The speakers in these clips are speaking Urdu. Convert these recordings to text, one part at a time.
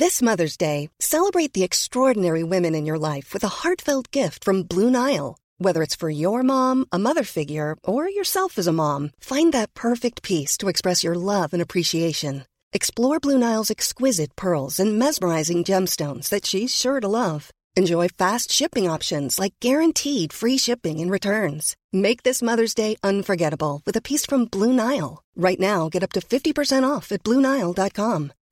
This Mother's Day celebrate the extraordinary women in your life with ارد gram Blue Nile for you mother figure اور میک دس مدرس Day in forget Abu with from Blue Nile right now get اپنٹ off bill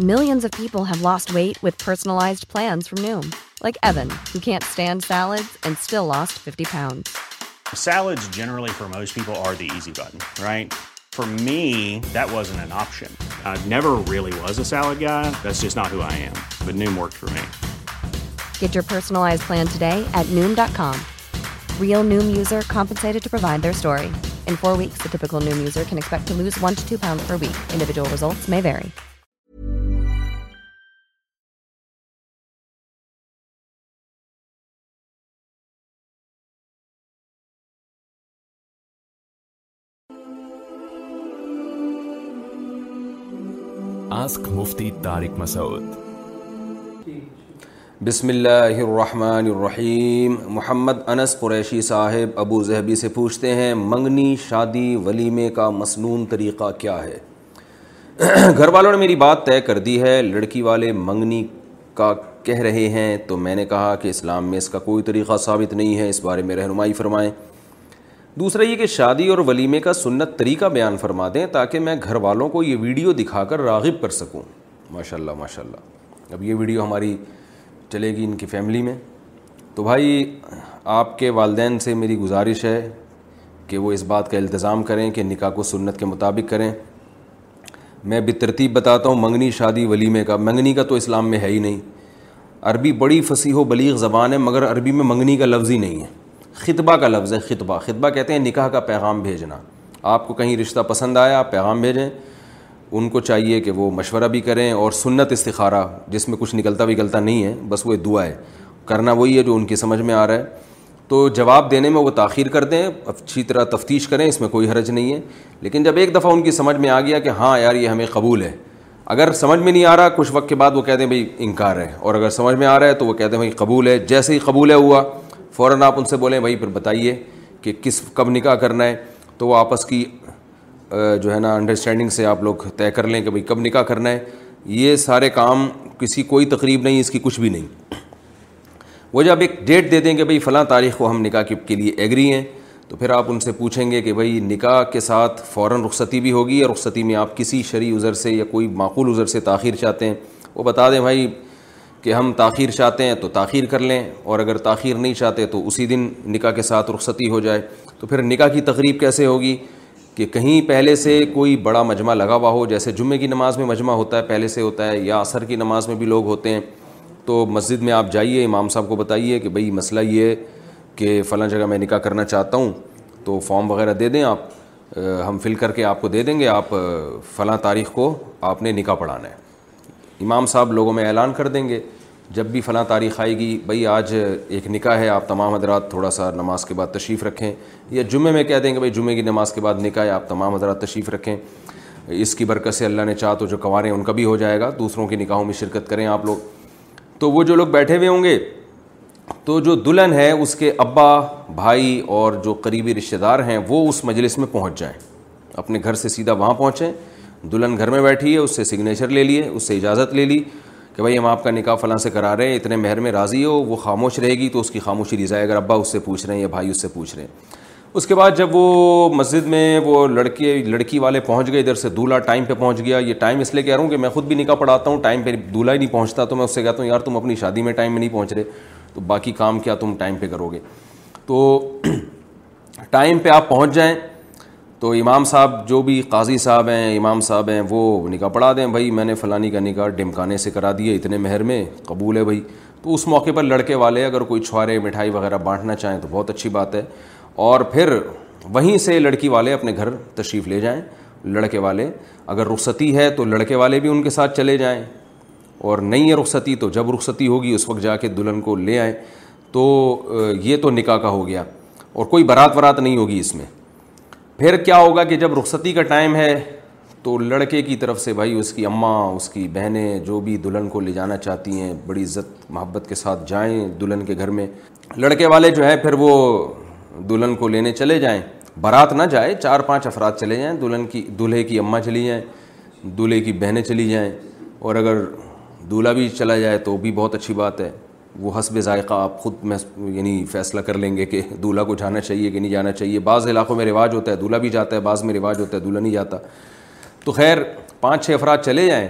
No and the پیپلوائز name like ask Mufti Masood بسم اللہ الرحمن الرحیم محمد انس قریشی صاحب ابو زہبی سے پوچھتے ہیں منگنی شادی ولیمے کا مسنون طریقہ کیا ہے گھر والوں نے میری بات طے کر دی ہے لڑکی والے منگنی کا کہہ رہے ہیں تو میں نے کہا کہ اسلام میں اس کا کوئی طریقہ ثابت نہیں ہے اس بارے میں رہنمائی فرمائیں دوسرا یہ کہ شادی اور ولیمے کا سنت طریقہ بیان فرما دیں تاکہ میں گھر والوں کو یہ ویڈیو دکھا کر راغب کر سکوں ماشاء اللہ ماشاء اللہ اب یہ ویڈیو ہماری چلے گی ان کی فیملی میں تو بھائی آپ کے والدین سے میری گزارش ہے کہ وہ اس بات کا التظام کریں کہ نکاح کو سنت کے مطابق کریں میں بترتیب ترتیب بتاتا ہوں منگنی شادی ولیمے کا منگنی کا تو اسلام میں ہے ہی نہیں عربی بڑی فصیح و بلیغ زبان ہے مگر عربی میں منگنی کا لفظ ہی نہیں ہے خطبہ کا لفظ ہے خطبہ خطبہ کہتے ہیں نکاح کا پیغام بھیجنا آپ کو کہیں رشتہ پسند آیا آپ پیغام بھیجیں ان کو چاہیے کہ وہ مشورہ بھی کریں اور سنت استخارہ جس میں کچھ نکلتا وکلتا نہیں ہے بس وہ دعا ہے کرنا وہی ہے جو ان کی سمجھ میں آ رہا ہے تو جواب دینے میں وہ تاخیر کر دیں اچھی طرح تفتیش کریں اس میں کوئی حرج نہیں ہے لیکن جب ایک دفعہ ان کی سمجھ میں آ گیا کہ ہاں یار یہ ہمیں قبول ہے اگر سمجھ میں نہیں آ رہا کچھ وقت کے بعد وہ کہتے ہیں بھائی انکار ہے اور اگر سمجھ میں آ رہا ہے تو وہ کہتے ہیں بھائی قبول ہے جیسے ہی قبول ہے ہوا فوراً آپ ان سے بولیں بھائی پھر بتائیے کہ کس کب نکاح کرنا ہے تو وہ آپس کی جو ہے نا انڈرسٹینڈنگ سے آپ لوگ طے کر لیں کہ بھائی کب نکاح کرنا ہے یہ سارے کام کسی کوئی تقریب نہیں اس کی کچھ بھی نہیں وہ جب ایک ڈیٹ دے دیں کہ بھائی فلاں تاریخ کو ہم نکاح کے لیے ایگری ہیں تو پھر آپ ان سے پوچھیں گے کہ بھائی نکاح کے ساتھ فوراً رخصتی بھی ہوگی یا رخصتی میں آپ کسی شرعی عذر سے یا کوئی معقول عذر سے تاخیر چاہتے ہیں وہ بتا دیں بھائی کہ ہم تاخیر چاہتے ہیں تو تاخیر کر لیں اور اگر تاخیر نہیں چاہتے تو اسی دن نکاح کے ساتھ رخصتی ہو جائے تو پھر نکاح کی تقریب کیسے ہوگی کہ کہیں پہلے سے کوئی بڑا مجمع لگا ہوا ہو جیسے جمعے کی نماز میں مجمع ہوتا ہے پہلے سے ہوتا ہے یا عصر کی نماز میں بھی لوگ ہوتے ہیں تو مسجد میں آپ جائیے امام صاحب کو بتائیے کہ بھئی مسئلہ یہ ہے کہ فلاں جگہ میں نکاح کرنا چاہتا ہوں تو فارم وغیرہ دے دیں آپ ہم فل کر کے آپ کو دے دیں گے آپ فلاں تاریخ کو آپ نے نکاح پڑھانا ہے امام صاحب لوگوں میں اعلان کر دیں گے جب بھی فلاں تاریخ آئے گی بھئی آج ایک نکاح ہے آپ تمام حضرات تھوڑا سا نماز کے بعد تشریف رکھیں یا جمعے میں کہہ دیں گے بھائی جمعے کی نماز کے بعد نکاح ہے آپ تمام حضرات تشریف رکھیں اس کی برکت سے اللہ نے چاہ تو جو کنواریں ان کا بھی ہو جائے گا دوسروں کے نکاحوں میں شرکت کریں آپ لوگ تو وہ جو لوگ بیٹھے ہوئے ہوں گے تو جو دلہن ہے اس کے ابا بھائی اور جو قریبی رشتہ دار ہیں وہ اس مجلس میں پہنچ جائیں اپنے گھر سے سیدھا وہاں پہنچیں دلہن گھر میں بیٹھی ہے اس سے سگنیچر لے لیے اس سے اجازت لے لی کہ بھائی ہم آپ کا نکاح فلاں سے کرا رہے ہیں اتنے مہر میں راضی ہو وہ خاموش رہے گی تو اس کی خاموشی دی جائے اگر ابا اس سے پوچھ رہے ہیں یا بھائی اس سے پوچھ رہے ہیں اس کے بعد جب وہ مسجد میں وہ لڑکے لڑکی والے پہنچ گئے ادھر سے دولہا ٹائم پہ پہنچ گیا یہ ٹائم اس لیے کہہ رہا ہوں کہ میں خود بھی نکاح پڑھاتا ہوں ٹائم پہ دولہا ہی نہیں پہنچتا تو میں اس سے کہتا ہوں یار تم اپنی شادی میں ٹائم میں نہیں پہنچ رہے تو باقی کام کیا تم ٹائم پہ کرو گے تو ٹائم پہ آپ پہنچ جائیں تو امام صاحب جو بھی قاضی صاحب ہیں امام صاحب ہیں وہ نکاح پڑھا دیں بھائی میں نے فلانی کا نکاح ڈمکانے سے کرا دیا اتنے مہر میں قبول ہے بھائی تو اس موقع پر لڑکے والے اگر کوئی چھوارے مٹھائی وغیرہ بانٹنا چاہیں تو بہت اچھی بات ہے اور پھر وہیں سے لڑکی والے اپنے گھر تشریف لے جائیں لڑکے والے اگر رخصتی ہے تو لڑکے والے بھی ان کے ساتھ چلے جائیں اور نہیں ہے رخصتی تو جب رخصتی ہوگی اس وقت جا کے دلہن کو لے آئیں تو یہ تو نکاح کا ہو گیا اور کوئی برات ورات نہیں ہوگی اس میں پھر کیا ہوگا کہ جب رخصتی کا ٹائم ہے تو لڑکے کی طرف سے بھائی اس کی اماں اس کی بہنیں جو بھی دلہن کو لے جانا چاہتی ہیں بڑی عزت محبت کے ساتھ جائیں دلہن کے گھر میں لڑکے والے جو ہیں پھر وہ دلہن کو لینے چلے جائیں بارات نہ جائے چار پانچ افراد چلے جائیں دلہن کی دولہے کی اماں چلی جائیں دولہے کی بہنیں چلی جائیں اور اگر دولہا بھی چلا جائے تو بھی بہت اچھی بات ہے وہ حسب ذائقہ آپ خود میں یعنی فیصلہ کر لیں گے کہ دولہا کو جانا چاہیے کہ نہیں جانا چاہیے بعض علاقوں میں رواج ہوتا ہے دولہا بھی جاتا ہے بعض میں رواج ہوتا ہے دولہا نہیں جاتا تو خیر پانچ چھ افراد چلے جائیں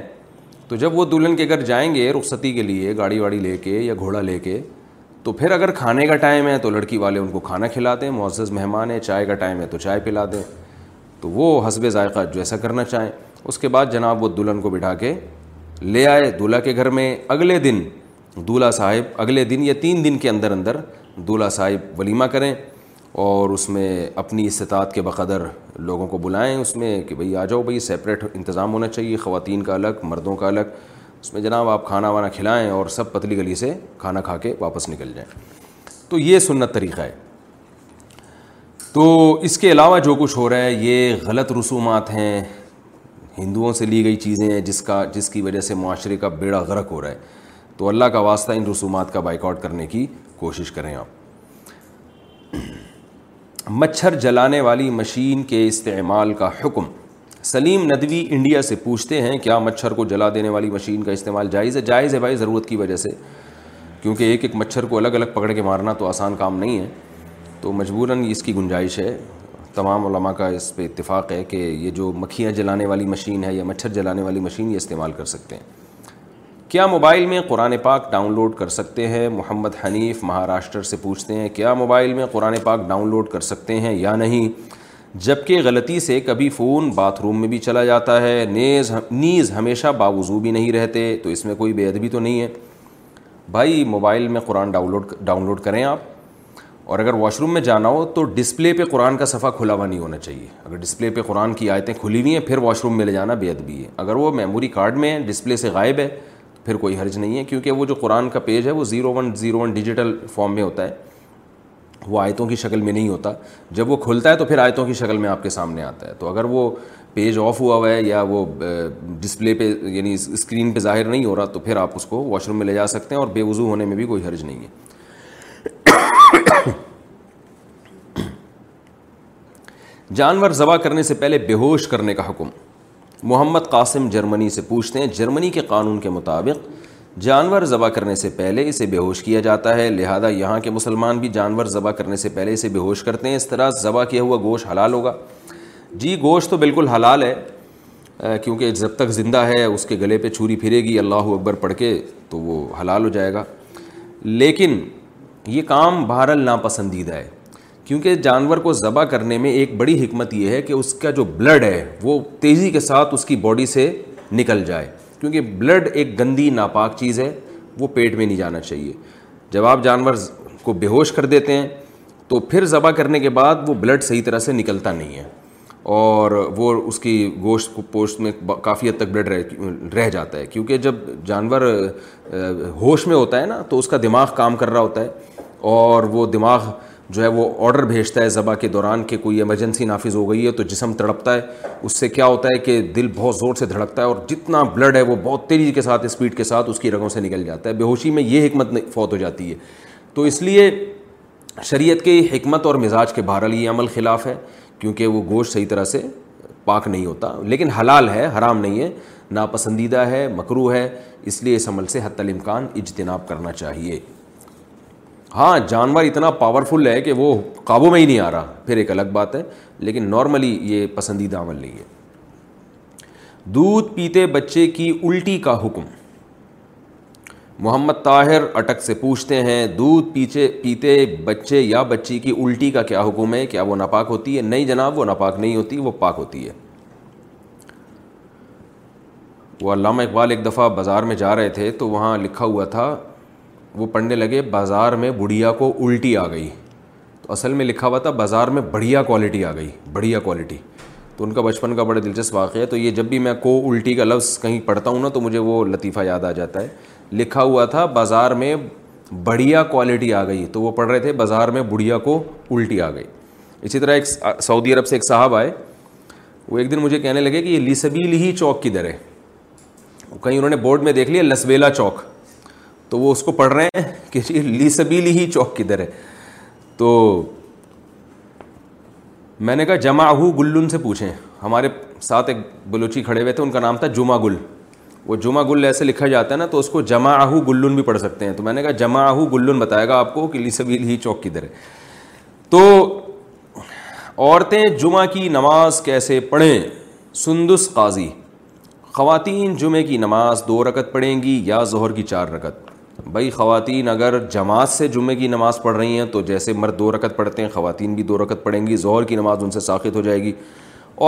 تو جب وہ دلہن کے گھر جائیں گے رخصتی کے لیے گاڑی واڑی لے کے یا گھوڑا لے کے تو پھر اگر کھانے کا ٹائم ہے تو لڑکی والے ان کو کھانا کھلا دیں معزز مہمان ہیں چائے کا ٹائم ہے تو چائے پلا دیں تو وہ حسب ذائقہ جیسا کرنا چاہیں اس کے بعد جناب وہ دلہن کو بٹھا کے لے آئے دولہا کے گھر میں اگلے دن دولہا صاحب اگلے دن یا تین دن کے اندر اندر دولہا صاحب ولیمہ کریں اور اس میں اپنی استطاعت کے بقدر لوگوں کو بلائیں اس میں کہ بھئی آ جاؤ بھئی سیپریٹ انتظام ہونا چاہیے خواتین کا الگ مردوں کا الگ اس میں جناب آپ کھانا وانا کھلائیں اور سب پتلی گلی سے کھانا کھا کے واپس نکل جائیں تو یہ سنت طریقہ ہے تو اس کے علاوہ جو کچھ ہو رہا ہے یہ غلط رسومات ہیں ہندوؤں سے لی گئی چیزیں ہیں جس کا جس کی وجہ سے معاشرے کا بیڑا غرق ہو رہا ہے تو اللہ کا واسطہ ان رسومات کا بائیک آؤٹ کرنے کی کوشش کریں آپ مچھر جلانے والی مشین کے استعمال کا حکم سلیم ندوی انڈیا سے پوچھتے ہیں کیا مچھر کو جلا دینے والی مشین کا استعمال جائز ہے جائز ہے بھائی ضرورت کی وجہ سے کیونکہ ایک ایک مچھر کو الگ الگ پکڑ کے مارنا تو آسان کام نہیں ہے تو مجبوراً اس کی گنجائش ہے تمام علماء کا اس پہ اتفاق ہے کہ یہ جو مکھیاں جلانے والی مشین ہے یا مچھر جلانے والی مشین یہ استعمال کر سکتے ہیں کیا موبائل میں قرآن پاک ڈاؤن لوڈ کر سکتے ہیں محمد حنیف مہاراشٹر سے پوچھتے ہیں کیا موبائل میں قرآن پاک ڈاؤن لوڈ کر سکتے ہیں یا نہیں جبکہ غلطی سے کبھی فون باتھ روم میں بھی چلا جاتا ہے نیز نیز ہمیشہ باوضو بھی نہیں رہتے تو اس میں کوئی بے ادبی تو نہیں ہے بھائی موبائل میں قرآن ڈاؤن لوڈ ڈاؤن لوڈ کریں آپ اور اگر واش روم میں جانا ہو تو ڈسپلے پہ قرآن کا صفحہ کھلا ہوا نہیں ہونا چاہیے اگر ڈسپلے پہ قرآن کی آیتیں کھلی ہوئی ہیں پھر واش روم میں لے جانا بے ادبی ہے اگر وہ میموری کارڈ میں ہے ڈسپلے سے غائب ہے پھر کوئی حرج نہیں ہے کیونکہ وہ جو قرآن کا پیج ہے وہ zero one zero one digital form میں ہوتا ہے وہ آیتوں کی شکل میں نہیں ہوتا جب وہ کھلتا ہے تو پھر آیتوں کی شکل میں آپ کے سامنے آتا ہے تو اگر وہ پیج آف ہوا ہوا ہے یا وہ ڈسپلے پہ یعنی اسکرین پہ ظاہر نہیں ہو رہا تو پھر آپ اس کو واش روم میں لے جا سکتے ہیں اور بے وضو ہونے میں بھی کوئی حرج نہیں ہے جانور ذبح کرنے سے پہلے بے ہوش کرنے کا حکم محمد قاسم جرمنی سے پوچھتے ہیں جرمنی کے قانون کے مطابق جانور ذبح کرنے سے پہلے اسے بے ہوش کیا جاتا ہے لہذا یہاں کے مسلمان بھی جانور ذبح کرنے سے پہلے اسے بے ہوش کرتے ہیں اس طرح ذبح کیا ہوا گوشت حلال ہوگا جی گوشت تو بالکل حلال ہے کیونکہ جب تک زندہ ہے اس کے گلے پہ چھری پھرے گی اللہ اکبر پڑھ کے تو وہ حلال ہو جائے گا لیکن یہ کام بہرحال ناپسندیدہ ہے کیونکہ جانور کو ذبح کرنے میں ایک بڑی حکمت یہ ہے کہ اس کا جو بلڈ ہے وہ تیزی کے ساتھ اس کی باڈی سے نکل جائے کیونکہ بلڈ ایک گندی ناپاک چیز ہے وہ پیٹ میں نہیں جانا چاہیے جب آپ جانور کو بے ہوش کر دیتے ہیں تو پھر ذبح کرنے کے بعد وہ بلڈ صحیح طرح سے نکلتا نہیں ہے اور وہ اس کی گوشت کو پوشت میں کافی حد تک بلڈ رہ جاتا ہے کیونکہ جب جانور ہوش میں ہوتا ہے نا تو اس کا دماغ کام کر رہا ہوتا ہے اور وہ دماغ جو ہے وہ آرڈر بھیجتا ہے ذبح کے دوران کہ کوئی ایمرجنسی نافذ ہو گئی ہے تو جسم تڑپتا ہے اس سے کیا ہوتا ہے کہ دل بہت زور سے دھڑکتا ہے اور جتنا بلڈ ہے وہ بہت تیزی کے ساتھ اسپیڈ کے ساتھ اس کی رگوں سے نکل جاتا ہے بے ہوشی میں یہ حکمت فوت ہو جاتی ہے تو اس لیے شریعت کے حکمت اور مزاج کے بہرحال یہ عمل خلاف ہے کیونکہ وہ گوشت صحیح طرح سے پاک نہیں ہوتا لیکن حلال ہے حرام نہیں ہے ناپسندیدہ ہے مکرو ہے اس لیے اس عمل سے حتی الامکان اجتناب کرنا چاہیے ہاں جانور اتنا پاورفل ہے کہ وہ قابو میں ہی نہیں آ رہا پھر ایک الگ بات ہے لیکن نارملی یہ پسندیدہ عمل نہیں ہے دودھ پیتے بچے کی الٹی کا حکم محمد طاہر اٹک سے پوچھتے ہیں دودھ پیچھے پیتے بچے یا بچی کی الٹی کا کیا حکم ہے کیا وہ ناپاک ہوتی ہے نہیں جناب وہ ناپاک نہیں ہوتی وہ پاک ہوتی ہے وہ علامہ اقبال ایک دفعہ بازار میں جا رہے تھے تو وہاں لکھا ہوا تھا وہ پڑھنے لگے بازار میں بڑھیا کو الٹی آ گئی تو اصل میں لکھا ہوا تھا بازار میں بڑھیا کوالٹی آ گئی بڑھیا کوالٹی تو ان کا بچپن کا بڑا دلچسپ واقعہ ہے تو یہ جب بھی میں کو الٹی کا لفظ کہیں پڑھتا ہوں نا تو مجھے وہ لطیفہ یاد آ جاتا ہے لکھا ہوا تھا بازار میں بڑھیا کوالٹی آ گئی تو وہ پڑھ رہے تھے بازار میں بڑھیا کو الٹی آ گئی اسی طرح ایک سعودی عرب سے ایک صاحب آئے وہ ایک دن مجھے کہنے لگے کہ یہ لسبیل ہی چوک کدھر ہے کہیں انہوں نے بورڈ میں دیکھ لیا لسبیلا چوک تو وہ اس کو پڑھ رہے ہیں کہ جی لی سبیلی ہی چوک کدھر ہے تو میں نے کہا جمع ہو گلن سے پوچھیں ہمارے ساتھ ایک بلوچی کھڑے ہوئے تھے ان کا نام تھا جمعہ گل وہ جمعہ گل ایسے لکھا جاتا ہے نا تو اس کو جمع ہو گلن بھی پڑھ سکتے ہیں تو میں نے کہا جمع ہو گلن بتائے گا آپ کو کہ لی سبیل ہی چوک کدھر ہے تو عورتیں جمعہ کی نماز کیسے پڑھیں سندس قاضی خواتین جمعے کی نماز دو رکت پڑھیں گی یا ظہر کی چار رکت بھائی خواتین اگر جماعت سے جمعے کی نماز پڑھ رہی ہیں تو جیسے مرد دو رکت پڑھتے ہیں خواتین بھی دو رکت پڑھیں گی ظہر کی نماز ان سے ساخت ہو جائے گی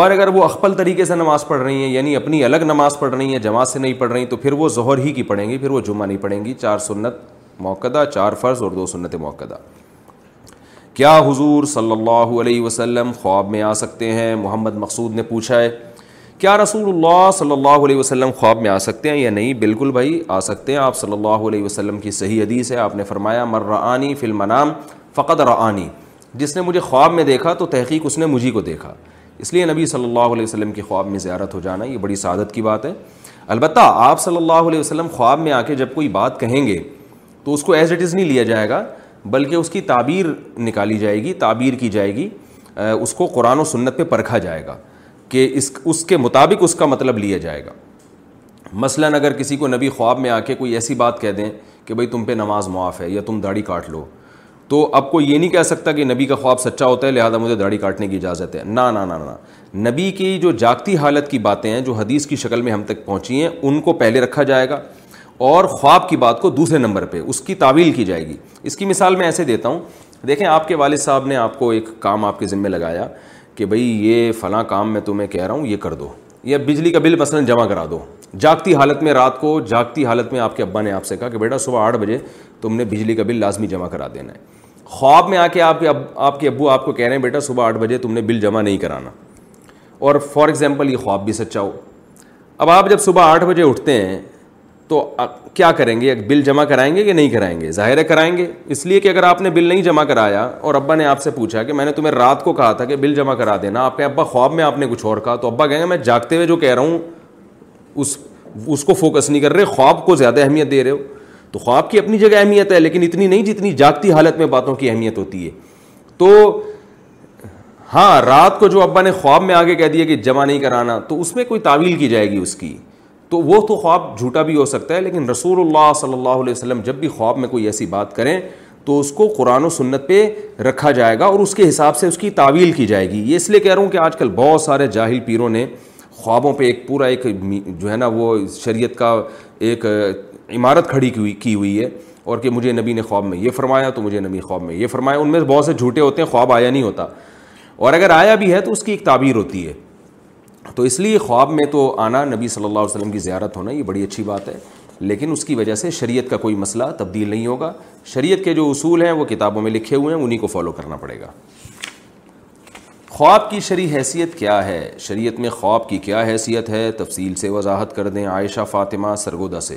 اور اگر وہ اخپل طریقے سے نماز پڑھ رہی ہیں یعنی اپنی الگ نماز پڑھ رہی ہیں جماعت سے نہیں پڑھ رہی تو پھر وہ ظہر ہی کی پڑھیں گی پھر وہ جمعہ نہیں پڑھیں گی چار سنت موقع چار فرض اور دو سنت موقع کیا حضور صلی اللہ علیہ وسلم خواب میں آ سکتے ہیں محمد مقصود نے پوچھا ہے کیا رسول اللہ صلی اللہ علیہ وسلم خواب میں آ سکتے ہیں یا نہیں بالکل بھائی آ سکتے ہیں آپ صلی اللہ علیہ وسلم کی صحیح حدیث ہے آپ نے فرمایا مر فی المنام فقط رعانی جس نے مجھے خواب میں دیکھا تو تحقیق اس نے مجھے کو دیکھا اس لیے نبی صلی اللہ علیہ وسلم کی خواب میں زیارت ہو جانا یہ بڑی سعادت کی بات ہے البتہ آپ صلی اللہ علیہ وسلم خواب میں آ کے جب کوئی بات کہیں گے تو اس کو ایز اٹ از نہیں لیا جائے گا بلکہ اس کی تعبیر نکالی جائے گی تعبیر کی جائے گی اس کو قرآن و سنت پہ پرکھا جائے گا کہ اس اس کے مطابق اس کا مطلب لیا جائے گا مثلاً اگر کسی کو نبی خواب میں آ کے کوئی ایسی بات کہہ دیں کہ بھائی تم پہ نماز معاف ہے یا تم داڑھی کاٹ لو تو اب کو یہ نہیں کہہ سکتا کہ نبی کا خواب سچا ہوتا ہے لہٰذا مجھے داڑھی کاٹنے کی اجازت ہے نہ نہ نبی کی جو جاگتی حالت کی باتیں ہیں جو حدیث کی شکل میں ہم تک پہنچی ہیں ان کو پہلے رکھا جائے گا اور خواب کی بات کو دوسرے نمبر پہ اس کی تعویل کی جائے گی اس کی مثال میں ایسے دیتا ہوں دیکھیں آپ کے والد صاحب نے آپ کو ایک کام آپ کے ذمے لگایا کہ بھئی یہ فلاں کام میں تمہیں کہہ رہا ہوں یہ کر دو یا بجلی کا بل مثلاً جمع کرا دو جاگتی حالت میں رات کو جاگتی حالت میں آپ کے ابا نے آپ سے کہا کہ بیٹا صبح آٹھ بجے تم نے بجلی کا بل لازمی جمع کرا دینا ہے خواب میں آ کے آپ کے اب آپ کے ابو آپ کو کہہ رہے ہیں بیٹا صبح آٹھ بجے تم نے بل جمع نہیں کرانا اور فار ایگزامپل یہ خواب بھی سچا ہو اب آپ جب صبح آٹھ بجے اٹھتے ہیں تو کیا کریں گے بل جمع کرائیں گے کہ نہیں کرائیں گے ظاہر ہے کرائیں گے اس لیے کہ اگر آپ نے بل نہیں جمع کرایا اور ابا نے آپ سے پوچھا کہ میں نے تمہیں رات کو کہا تھا کہ بل جمع کرا دینا آپ کے ابا خواب میں آپ نے کچھ اور کہا تو ابا کہیں گے میں جاگتے ہوئے جو کہہ رہا ہوں اس اس کو فوکس نہیں کر رہے خواب کو زیادہ اہمیت دے رہے ہو تو خواب کی اپنی جگہ اہمیت ہے لیکن اتنی نہیں جتنی جاگتی حالت میں باتوں کی اہمیت ہوتی ہے تو ہاں رات کو جو ابا نے خواب میں آگے کہہ دیا کہ جمع نہیں کرانا تو اس میں کوئی تعویل کی جائے گی اس کی تو وہ تو خواب جھوٹا بھی ہو سکتا ہے لیکن رسول اللہ صلی اللہ علیہ وسلم جب بھی خواب میں کوئی ایسی بات کریں تو اس کو قرآن و سنت پہ رکھا جائے گا اور اس کے حساب سے اس کی تعویل کی جائے گی یہ اس لیے کہہ رہا ہوں کہ آج کل بہت سارے جاہل پیروں نے خوابوں پہ ایک پورا ایک جو ہے نا وہ شریعت کا ایک عمارت کھڑی کی ہوئی ہے اور کہ مجھے نبی نے خواب میں یہ فرمایا تو مجھے نبی خواب میں یہ فرمایا ان میں بہت سے جھوٹے ہوتے ہیں خواب آیا نہیں ہوتا اور اگر آیا بھی ہے تو اس کی ایک تعبیر ہوتی ہے تو اس لیے خواب میں تو آنا نبی صلی اللہ علیہ وسلم کی زیارت ہونا یہ بڑی اچھی بات ہے لیکن اس کی وجہ سے شریعت کا کوئی مسئلہ تبدیل نہیں ہوگا شریعت کے جو اصول ہیں وہ کتابوں میں لکھے ہوئے ہیں انہیں کو فالو کرنا پڑے گا خواب کی شرع حیثیت کیا ہے شریعت میں خواب کی کیا حیثیت ہے تفصیل سے وضاحت کر دیں عائشہ فاطمہ سرگودا سے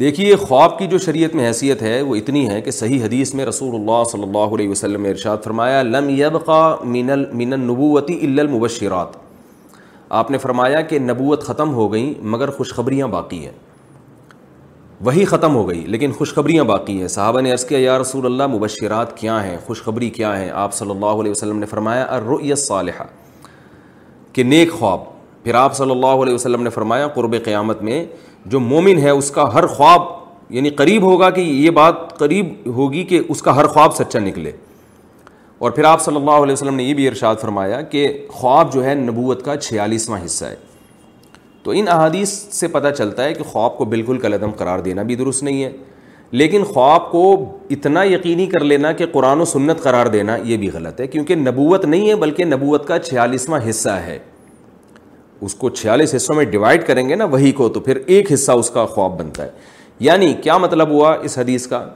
دیکھیے خواب کی جو شریعت میں حیثیت ہے وہ اتنی ہے کہ صحیح حدیث میں رسول اللہ صلی اللہ علیہ وسلم نے ارشاد فرمایا لم یبقا من من نبوتی الا المبشرات آپ نے فرمایا کہ نبوت ختم ہو گئیں مگر خوشخبریاں باقی ہیں وہی ختم ہو گئی لیکن خوشخبریاں باقی ہیں صحابہ نے عرض کیا یا رسول اللہ مبشرات کیا ہیں خوشخبری کیا ہیں آپ صلی اللہ علیہ وسلم نے فرمایا الرؤیہ الصالحہ کہ نیک خواب پھر آپ صلی اللہ علیہ وسلم نے فرمایا قرب قیامت میں جو مومن ہے اس کا ہر خواب یعنی قریب ہوگا کہ یہ بات قریب ہوگی کہ اس کا ہر خواب سچا نکلے اور پھر آپ صلی اللہ علیہ وسلم نے یہ بھی ارشاد فرمایا کہ خواب جو ہے نبوت کا چھیالیسواں حصہ ہے تو ان احادیث سے پتہ چلتا ہے کہ خواب کو بالکل قلعہ قرار دینا بھی درست نہیں ہے لیکن خواب کو اتنا یقینی کر لینا کہ قرآن و سنت قرار دینا یہ بھی غلط ہے کیونکہ نبوت نہیں ہے بلکہ نبوت کا چھیالیسواں حصہ ہے اس کو چھیالیس حصوں میں ڈیوائڈ کریں گے نا وہی کو تو پھر ایک حصہ اس کا خواب بنتا ہے یعنی کیا مطلب ہوا اس حدیث کا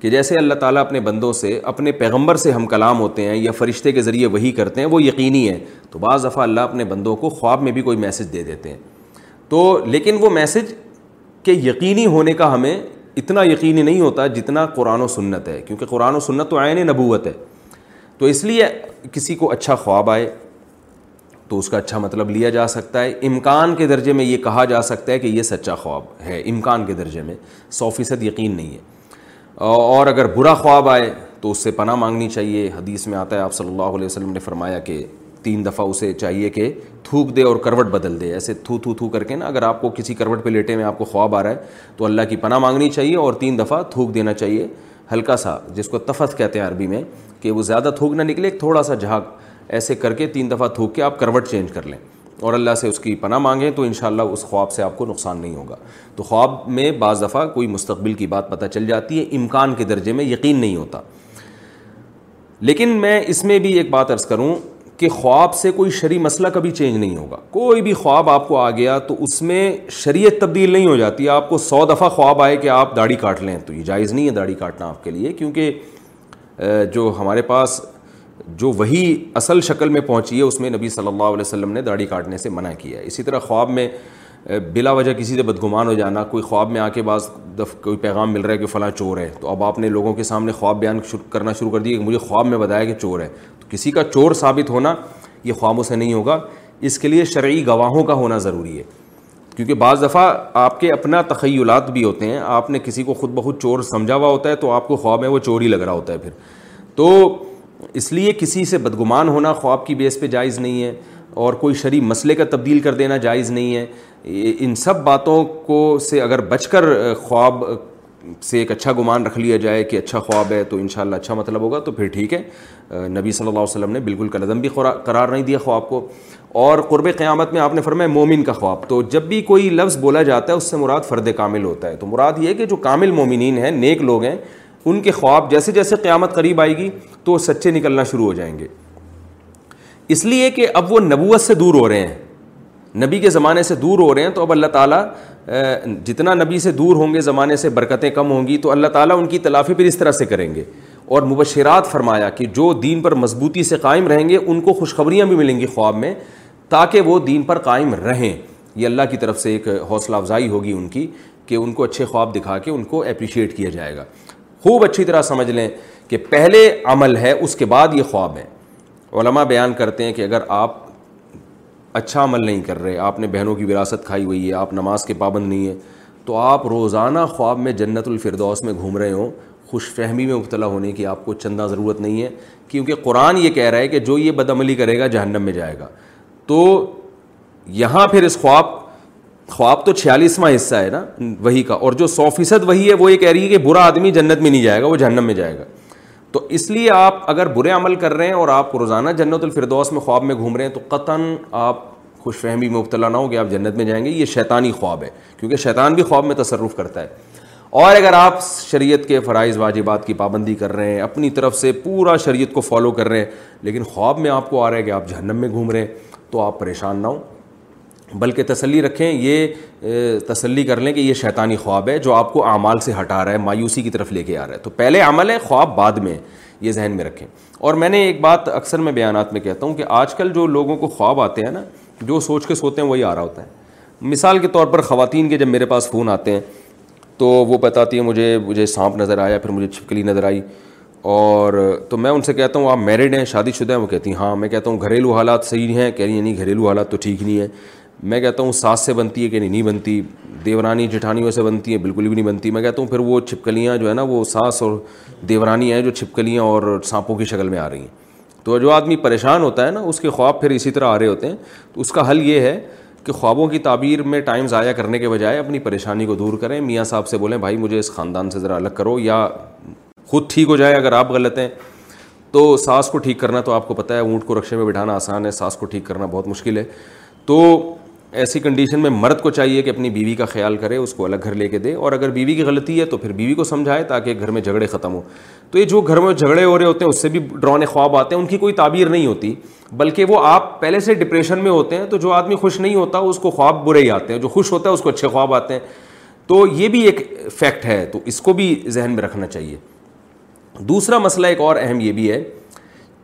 کہ جیسے اللہ تعالیٰ اپنے بندوں سے اپنے پیغمبر سے ہم کلام ہوتے ہیں یا فرشتے کے ذریعے وہی کرتے ہیں وہ یقینی ہے تو بعض دفعہ اللہ اپنے بندوں کو خواب میں بھی کوئی میسج دے دیتے ہیں تو لیکن وہ میسج کے یقینی ہونے کا ہمیں اتنا یقینی نہیں ہوتا جتنا قرآن و سنت ہے کیونکہ قرآن و سنت تو عین نبوت ہے تو اس لیے کسی کو اچھا خواب آئے تو اس کا اچھا مطلب لیا جا سکتا ہے امکان کے درجے میں یہ کہا جا سکتا ہے کہ یہ سچا خواب ہے امکان کے درجے میں سو فیصد یقین نہیں ہے اور اگر برا خواب آئے تو اس سے پناہ مانگنی چاہیے حدیث میں آتا ہے آپ صلی اللہ علیہ وسلم نے فرمایا کہ تین دفعہ اسے چاہیے کہ تھوک دے اور کروٹ بدل دے ایسے تھو تھو تھو کر کے نا اگر آپ کو کسی کروٹ پہ لیٹے میں آپ کو خواب آ رہا ہے تو اللہ کی پناہ مانگنی چاہیے اور تین دفعہ تھوک دینا چاہیے ہلکا سا جس کو تفت کہتے ہیں عربی میں کہ وہ زیادہ تھوک نہ نکلے تھوڑا سا جھاگ ایسے کر کے تین دفعہ تھوک کے آپ کروٹ چینج کر لیں اور اللہ سے اس کی پناہ مانگیں تو انشاءاللہ اس خواب سے آپ کو نقصان نہیں ہوگا تو خواب میں بعض دفعہ کوئی مستقبل کی بات پتہ چل جاتی ہے امکان کے درجے میں یقین نہیں ہوتا لیکن میں اس میں بھی ایک بات عرض کروں کہ خواب سے کوئی شرعی مسئلہ کبھی چینج نہیں ہوگا کوئی بھی خواب آپ کو آ گیا تو اس میں شریعت تبدیل نہیں ہو جاتی آپ کو سو دفعہ خواب آئے کہ آپ داڑھی کاٹ لیں تو یہ جائز نہیں ہے داڑھی کاٹنا آپ کے لیے کیونکہ جو ہمارے پاس جو وہی اصل شکل میں پہنچی ہے اس میں نبی صلی اللہ علیہ وسلم نے داڑھی کاٹنے سے منع کیا ہے اسی طرح خواب میں بلا وجہ کسی سے بدگمان ہو جانا کوئی خواب میں آ کے بعض دف کوئی پیغام مل رہا ہے کہ فلاں چور ہے تو اب آپ نے لوگوں کے سامنے خواب بیان کرنا شروع کر دیا کہ مجھے خواب میں بتایا کہ چور ہے تو کسی کا چور ثابت ہونا یہ خوابوں سے نہیں ہوگا اس کے لیے شرعی گواہوں کا ہونا ضروری ہے کیونکہ بعض دفعہ آپ کے اپنا تخیلات بھی ہوتے ہیں آپ نے کسی کو خود بہت چور سمجھا ہوا ہوتا ہے تو آپ کو خواب میں وہ چور ہی لگ رہا ہوتا ہے پھر تو اس لیے کسی سے بدگمان ہونا خواب کی بیس پہ جائز نہیں ہے اور کوئی شریع مسئلے کا تبدیل کر دینا جائز نہیں ہے ان سب باتوں کو سے اگر بچ کر خواب سے ایک اچھا گمان رکھ لیا جائے کہ اچھا خواب ہے تو انشاءاللہ اچھا مطلب ہوگا تو پھر ٹھیک ہے نبی صلی اللہ علیہ وسلم نے بالکل قدم بھی قرار نہیں دیا خواب کو اور قرب قیامت میں آپ نے فرمایا مومن کا خواب تو جب بھی کوئی لفظ بولا جاتا ہے اس سے مراد فرد کامل ہوتا ہے تو مراد یہ ہے کہ جو کامل مومنین ہیں نیک لوگ ہیں ان کے خواب جیسے جیسے قیامت قریب آئے گی تو وہ سچے نکلنا شروع ہو جائیں گے اس لیے کہ اب وہ نبوت سے دور ہو رہے ہیں نبی کے زمانے سے دور ہو رہے ہیں تو اب اللہ تعالیٰ جتنا نبی سے دور ہوں گے زمانے سے برکتیں کم ہوں گی تو اللہ تعالیٰ ان کی تلافی پھر اس طرح سے کریں گے اور مبشرات فرمایا کہ جو دین پر مضبوطی سے قائم رہیں گے ان کو خوشخبریاں بھی ملیں گی خواب میں تاکہ وہ دین پر قائم رہیں یہ اللہ کی طرف سے ایک حوصلہ افزائی ہوگی ان کی کہ ان کو اچھے خواب دکھا کے ان کو اپریشیٹ کیا جائے گا خوب اچھی طرح سمجھ لیں کہ پہلے عمل ہے اس کے بعد یہ خواب ہے علماء بیان کرتے ہیں کہ اگر آپ اچھا عمل نہیں کر رہے آپ نے بہنوں کی وراثت کھائی ہوئی ہے آپ نماز کے پابند نہیں ہیں تو آپ روزانہ خواب میں جنت الفردوس میں گھوم رہے ہوں خوش فہمی میں مبتلا ہونے کی آپ کو چندہ ضرورت نہیں ہے کیونکہ قرآن یہ کہہ رہا ہے کہ جو یہ بدعملی کرے گا جہنم میں جائے گا تو یہاں پھر اس خواب خواب تو چھیالیسواں حصہ ہے نا وہی کا اور جو سو فیصد وہی ہے وہ یہ کہہ رہی ہے کہ برا آدمی جنت میں نہیں جائے گا وہ جہنم میں جائے گا تو اس لیے آپ اگر برے عمل کر رہے ہیں اور آپ کو روزانہ جنت الفردوس میں خواب میں گھوم رہے ہیں تو قطن آپ خوش فہمی میں مبتلا نہ ہو کہ آپ جنت میں جائیں گے یہ شیطانی خواب ہے کیونکہ شیطان بھی خواب میں تصرف کرتا ہے اور اگر آپ شریعت کے فرائض واجبات کی پابندی کر رہے ہیں اپنی طرف سے پورا شریعت کو فالو کر رہے ہیں لیکن خواب میں آپ کو آ رہا ہے کہ آپ جہنم میں گھوم رہے ہیں تو آپ پریشان نہ ہوں بلکہ تسلی رکھیں یہ تسلی کر لیں کہ یہ شیطانی خواب ہے جو آپ کو اعمال سے ہٹا رہا ہے مایوسی کی طرف لے کے آ رہا ہے تو پہلے عمل ہے خواب بعد میں یہ ذہن میں رکھیں اور میں نے ایک بات اکثر میں بیانات میں کہتا ہوں کہ آج کل جو لوگوں کو خواب آتے ہیں نا جو سوچ کے سوتے ہیں وہی آ رہا ہوتا ہے مثال کے طور پر خواتین کے جب میرے پاس فون آتے ہیں تو وہ بتاتی ہے مجھے مجھے سانپ نظر آیا پھر مجھے چھپکلی نظر آئی اور تو میں ان سے کہتا ہوں آپ میرڈ ہیں شادی شدہ ہیں وہ کہتی ہیں ہاں میں کہتا ہوں گھریلو حالات صحیح ہیں کہہ رہی ہیں نہیں گھریلو حالات تو ٹھیک نہیں ہیں میں کہتا ہوں ساس سے بنتی ہے کہ نہیں نہیں بنتی دیورانی جٹھانیوں سے بنتی ہیں بالکل بھی نہیں بنتی میں کہتا ہوں پھر وہ چھپکلیاں جو ہے نا وہ ساس اور دیورانی ہیں جو چھپکلیاں اور سانپوں کی شکل میں آ رہی ہیں تو جو آدمی پریشان ہوتا ہے نا اس کے خواب پھر اسی طرح آ رہے ہوتے ہیں تو اس کا حل یہ ہے کہ خوابوں کی تعبیر میں ٹائم ضائع کرنے کے بجائے اپنی پریشانی کو دور کریں میاں صاحب سے بولیں بھائی مجھے اس خاندان سے ذرا الگ کرو یا خود ٹھیک ہو جائے اگر آپ غلط ہیں تو سانس کو ٹھیک کرنا تو آپ کو پتہ ہے اونٹ کو رکشے میں بٹھانا آسان ہے سانس کو ٹھیک کرنا بہت مشکل ہے تو ایسی کنڈیشن میں مرد کو چاہیے کہ اپنی بیوی کا خیال کرے اس کو الگ گھر لے کے دے اور اگر بیوی کی غلطی ہے تو پھر بیوی کو سمجھائے تاکہ گھر میں جھگڑے ختم ہو تو یہ جو گھر میں جھگڑے ہو رہے ہوتے ہیں اس سے بھی ڈرون خواب آتے ہیں ان کی کوئی تعبیر نہیں ہوتی بلکہ وہ آپ پہلے سے ڈپریشن میں ہوتے ہیں تو جو آدمی خوش نہیں ہوتا اس کو خواب برے ہی آتے ہیں جو خوش ہوتا ہے اس کو اچھے خواب آتے ہیں تو یہ بھی ایک فیکٹ ہے تو اس کو بھی ذہن میں رکھنا چاہیے دوسرا مسئلہ ایک اور اہم یہ بھی ہے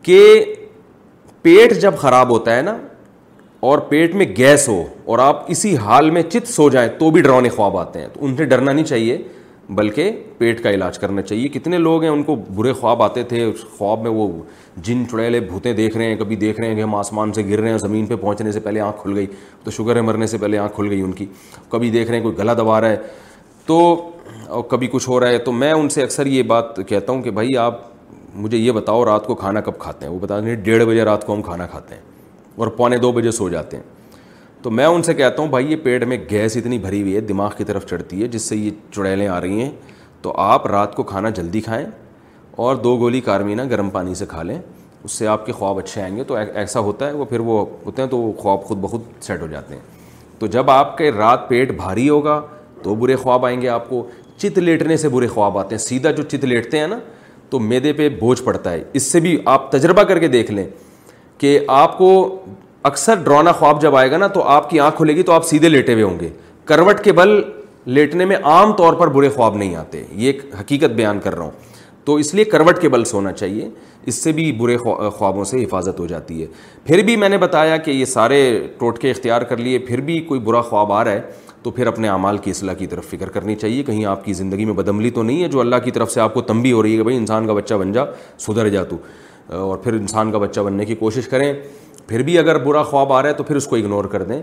کہ پیٹ جب خراب ہوتا ہے نا اور پیٹ میں گیس ہو اور آپ اسی حال میں چت سو جائیں تو بھی ڈرونے خواب آتے ہیں تو ان سے ڈرنا نہیں چاہیے بلکہ پیٹ کا علاج کرنا چاہیے کتنے لوگ ہیں ان کو برے خواب آتے تھے اس خواب میں وہ جن چڑیلے بھوتے دیکھ رہے ہیں کبھی دیکھ رہے ہیں کہ ہم آسمان سے گر رہے ہیں زمین پہ پہنچنے سے پہلے آنکھ کھل گئی تو شوگر مرنے سے پہلے آنکھ کھل گئی ان کی کبھی دیکھ رہے ہیں کوئی گلا دبا رہا ہے تو کبھی کچھ ہو رہا ہے تو میں ان سے اکثر یہ بات کہتا ہوں کہ بھائی آپ مجھے یہ بتاؤ رات کو کھانا کب کھاتے ہیں وہ بتا دیں ڈیڑھ بجے رات کو ہم کھانا کھاتے ہیں اور پونے دو بجے سو جاتے ہیں تو میں ان سے کہتا ہوں بھائی یہ پیٹ میں گیس اتنی بھری ہوئی ہے دماغ کی طرف چڑھتی ہے جس سے یہ چڑیلیں آ رہی ہیں تو آپ رات کو کھانا جلدی کھائیں اور دو گولی کارمینا گرم پانی سے کھا لیں اس سے آپ کے خواب اچھے آئیں گے تو ایسا ہوتا ہے وہ پھر وہ ہوتے ہیں تو وہ خواب خود بخود سیٹ ہو جاتے ہیں تو جب آپ کے رات پیٹ بھاری ہوگا تو برے خواب آئیں گے آپ کو چت لیٹنے سے برے خواب آتے ہیں سیدھا جو چت لیٹتے ہیں نا تو میدے پہ بوجھ پڑتا ہے اس سے بھی آپ تجربہ کر کے دیکھ لیں کہ آپ کو اکثر ڈرونا خواب جب آئے گا نا تو آپ کی آنکھ کھلے گی تو آپ سیدھے لیٹے ہوئے ہوں گے کروٹ کے بل لیٹنے میں عام طور پر برے خواب نہیں آتے یہ ایک حقیقت بیان کر رہا ہوں تو اس لیے کروٹ کے بل سونا چاہیے اس سے بھی برے خوابوں سے حفاظت ہو جاتی ہے پھر بھی میں نے بتایا کہ یہ سارے ٹوٹکے اختیار کر لیے پھر بھی کوئی برا خواب آ رہا ہے تو پھر اپنے اعمال کی اصلاح کی طرف فکر کرنی چاہیے کہیں آپ کی زندگی میں بدملی تو نہیں ہے جو اللہ کی طرف سے آپ کو تنبی ہو رہی ہے کہ بھائی انسان کا بچہ بن جا سدھر جا تو اور پھر انسان کا بچہ بننے کی کوشش کریں پھر بھی اگر برا خواب آ رہا ہے تو پھر اس کو اگنور کر دیں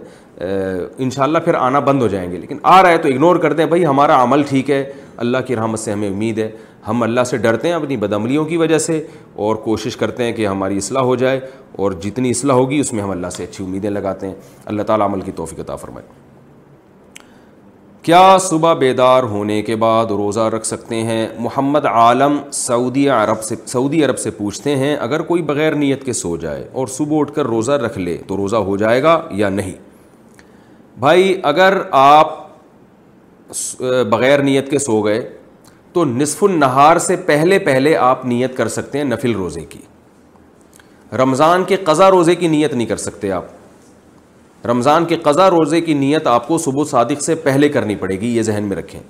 انشاءاللہ پھر آنا بند ہو جائیں گے لیکن آ رہا ہے تو اگنور کر دیں بھائی ہمارا عمل ٹھیک ہے اللہ کی رحمت سے ہمیں امید ہے ہم اللہ سے ڈرتے ہیں اپنی بدعملیوں کی وجہ سے اور کوشش کرتے ہیں کہ ہماری اصلاح ہو جائے اور جتنی اصلاح ہوگی اس میں ہم اللہ سے اچھی امیدیں لگاتے ہیں اللہ تعالیٰ عمل کی توفیق عطا فرمائے کیا صبح بیدار ہونے کے بعد روزہ رکھ سکتے ہیں محمد عالم سعودی عرب سے سعودی عرب سے پوچھتے ہیں اگر کوئی بغیر نیت کے سو جائے اور صبح اٹھ کر روزہ رکھ لے تو روزہ ہو جائے گا یا نہیں بھائی اگر آپ بغیر نیت کے سو گئے تو نصف النہار سے پہلے پہلے آپ نیت کر سکتے ہیں نفل روزے کی رمضان کے قضا روزے کی نیت نہیں کر سکتے آپ رمضان کے قضا روزے کی نیت آپ کو صبح صادق سے پہلے کرنی پڑے گی یہ ذہن میں رکھیں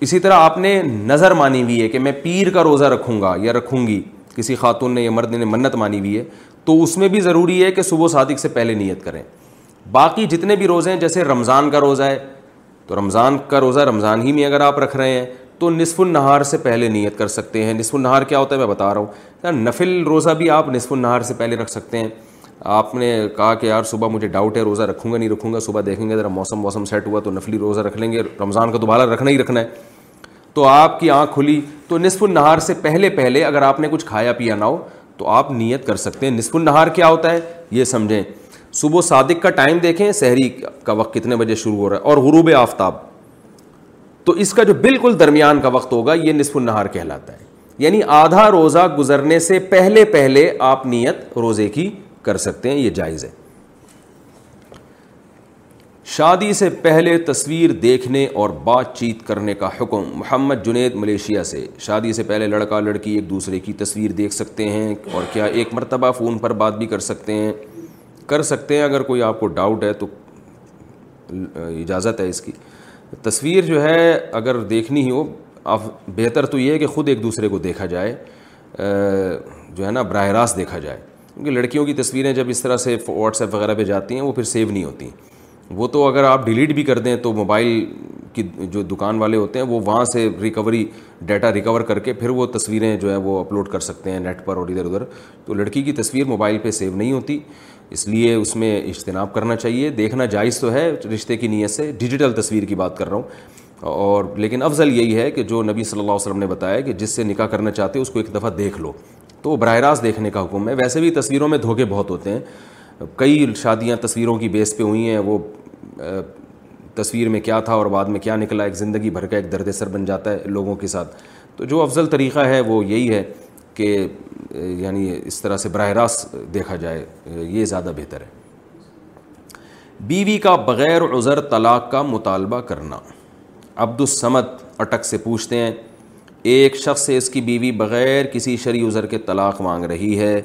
اسی طرح آپ نے نظر مانی ہوئی ہے کہ میں پیر کا روزہ رکھوں گا یا رکھوں گی کسی خاتون نے یا مرد نے منت مانی ہوئی ہے تو اس میں بھی ضروری ہے کہ صبح صادق سے پہلے نیت کریں باقی جتنے بھی روزے ہیں جیسے رمضان کا روزہ ہے تو رمضان کا روزہ رمضان ہی میں اگر آپ رکھ رہے ہیں تو نصف النہار سے پہلے نیت کر سکتے ہیں نصف النہار کیا ہوتا ہے میں بتا رہا ہوں نفل روزہ بھی آپ نصف النہار سے پہلے رکھ سکتے ہیں آپ نے کہا کہ یار صبح مجھے ڈاؤٹ ہے روزہ رکھوں گا نہیں رکھوں گا صبح دیکھیں گے ذرا موسم موسم سیٹ ہوا تو نفلی روزہ رکھ لیں گے رمضان کا دوبارہ رکھنا ہی رکھنا ہے تو آپ کی آنکھ کھلی تو نصف النہار سے پہلے پہلے اگر آپ نے کچھ کھایا پیا نہ ہو تو آپ نیت کر سکتے ہیں نصف النہار کیا ہوتا ہے یہ سمجھیں صبح صادق کا ٹائم دیکھیں سحری کا وقت کتنے بجے شروع ہو رہا ہے اور غروب آفتاب تو اس کا جو بالکل درمیان کا وقت ہوگا یہ نصف النہار کہلاتا ہے یعنی آدھا روزہ گزرنے سے پہلے پہلے آپ نیت روزے کی کر سکتے ہیں یہ جائز ہے شادی سے پہلے تصویر دیکھنے اور بات چیت کرنے کا حکم محمد جنید ملیشیا سے شادی سے پہلے لڑکا لڑکی ایک دوسرے کی تصویر دیکھ سکتے ہیں اور کیا ایک مرتبہ فون پر بات بھی کر سکتے ہیں کر سکتے ہیں اگر کوئی آپ کو ڈاؤٹ ہے تو اجازت ہے اس کی تصویر جو ہے اگر دیکھنی ہو آپ بہتر تو یہ ہے کہ خود ایک دوسرے کو دیکھا جائے جو ہے نا براہ راست دیکھا جائے کیونکہ لڑکیوں کی تصویریں جب اس طرح سے واٹس ایپ وغیرہ پہ جاتی ہیں وہ پھر سیو نہیں ہوتی وہ تو اگر آپ ڈیلیٹ بھی کر دیں تو موبائل کی جو دکان والے ہوتے ہیں وہ وہاں سے ریکوری ڈیٹا ریکور کر کے پھر وہ تصویریں جو ہیں وہ اپلوڈ کر سکتے ہیں نیٹ پر اور ادھر ادھر تو لڑکی کی تصویر موبائل پہ سیو نہیں ہوتی اس لیے اس میں اجتناب کرنا چاہیے دیکھنا جائز تو ہے رشتے کی نیت سے ڈیجیٹل تصویر کی بات کر رہا ہوں اور لیکن افضل یہی ہے کہ جو نبی صلی اللہ علیہ وسلم نے بتایا کہ جس سے نکاح کرنا چاہتے ہو اس کو ایک دفعہ دیکھ لو تو براہ راست دیکھنے کا حکم ہے ویسے بھی تصویروں میں دھوکے بہت ہوتے ہیں کئی شادیاں تصویروں کی بیس پہ ہوئی ہیں وہ تصویر میں کیا تھا اور بعد میں کیا نکلا ایک زندگی بھر کا ایک درد سر بن جاتا ہے لوگوں کے ساتھ تو جو افضل طریقہ ہے وہ یہی ہے کہ یعنی اس طرح سے براہ راست دیکھا جائے یہ زیادہ بہتر ہے بیوی کا بغیر عذر طلاق کا مطالبہ کرنا عبد عبدالصمت اٹک سے پوچھتے ہیں ایک شخص سے اس کی بیوی بغیر کسی شرعی عذر کے طلاق مانگ رہی ہے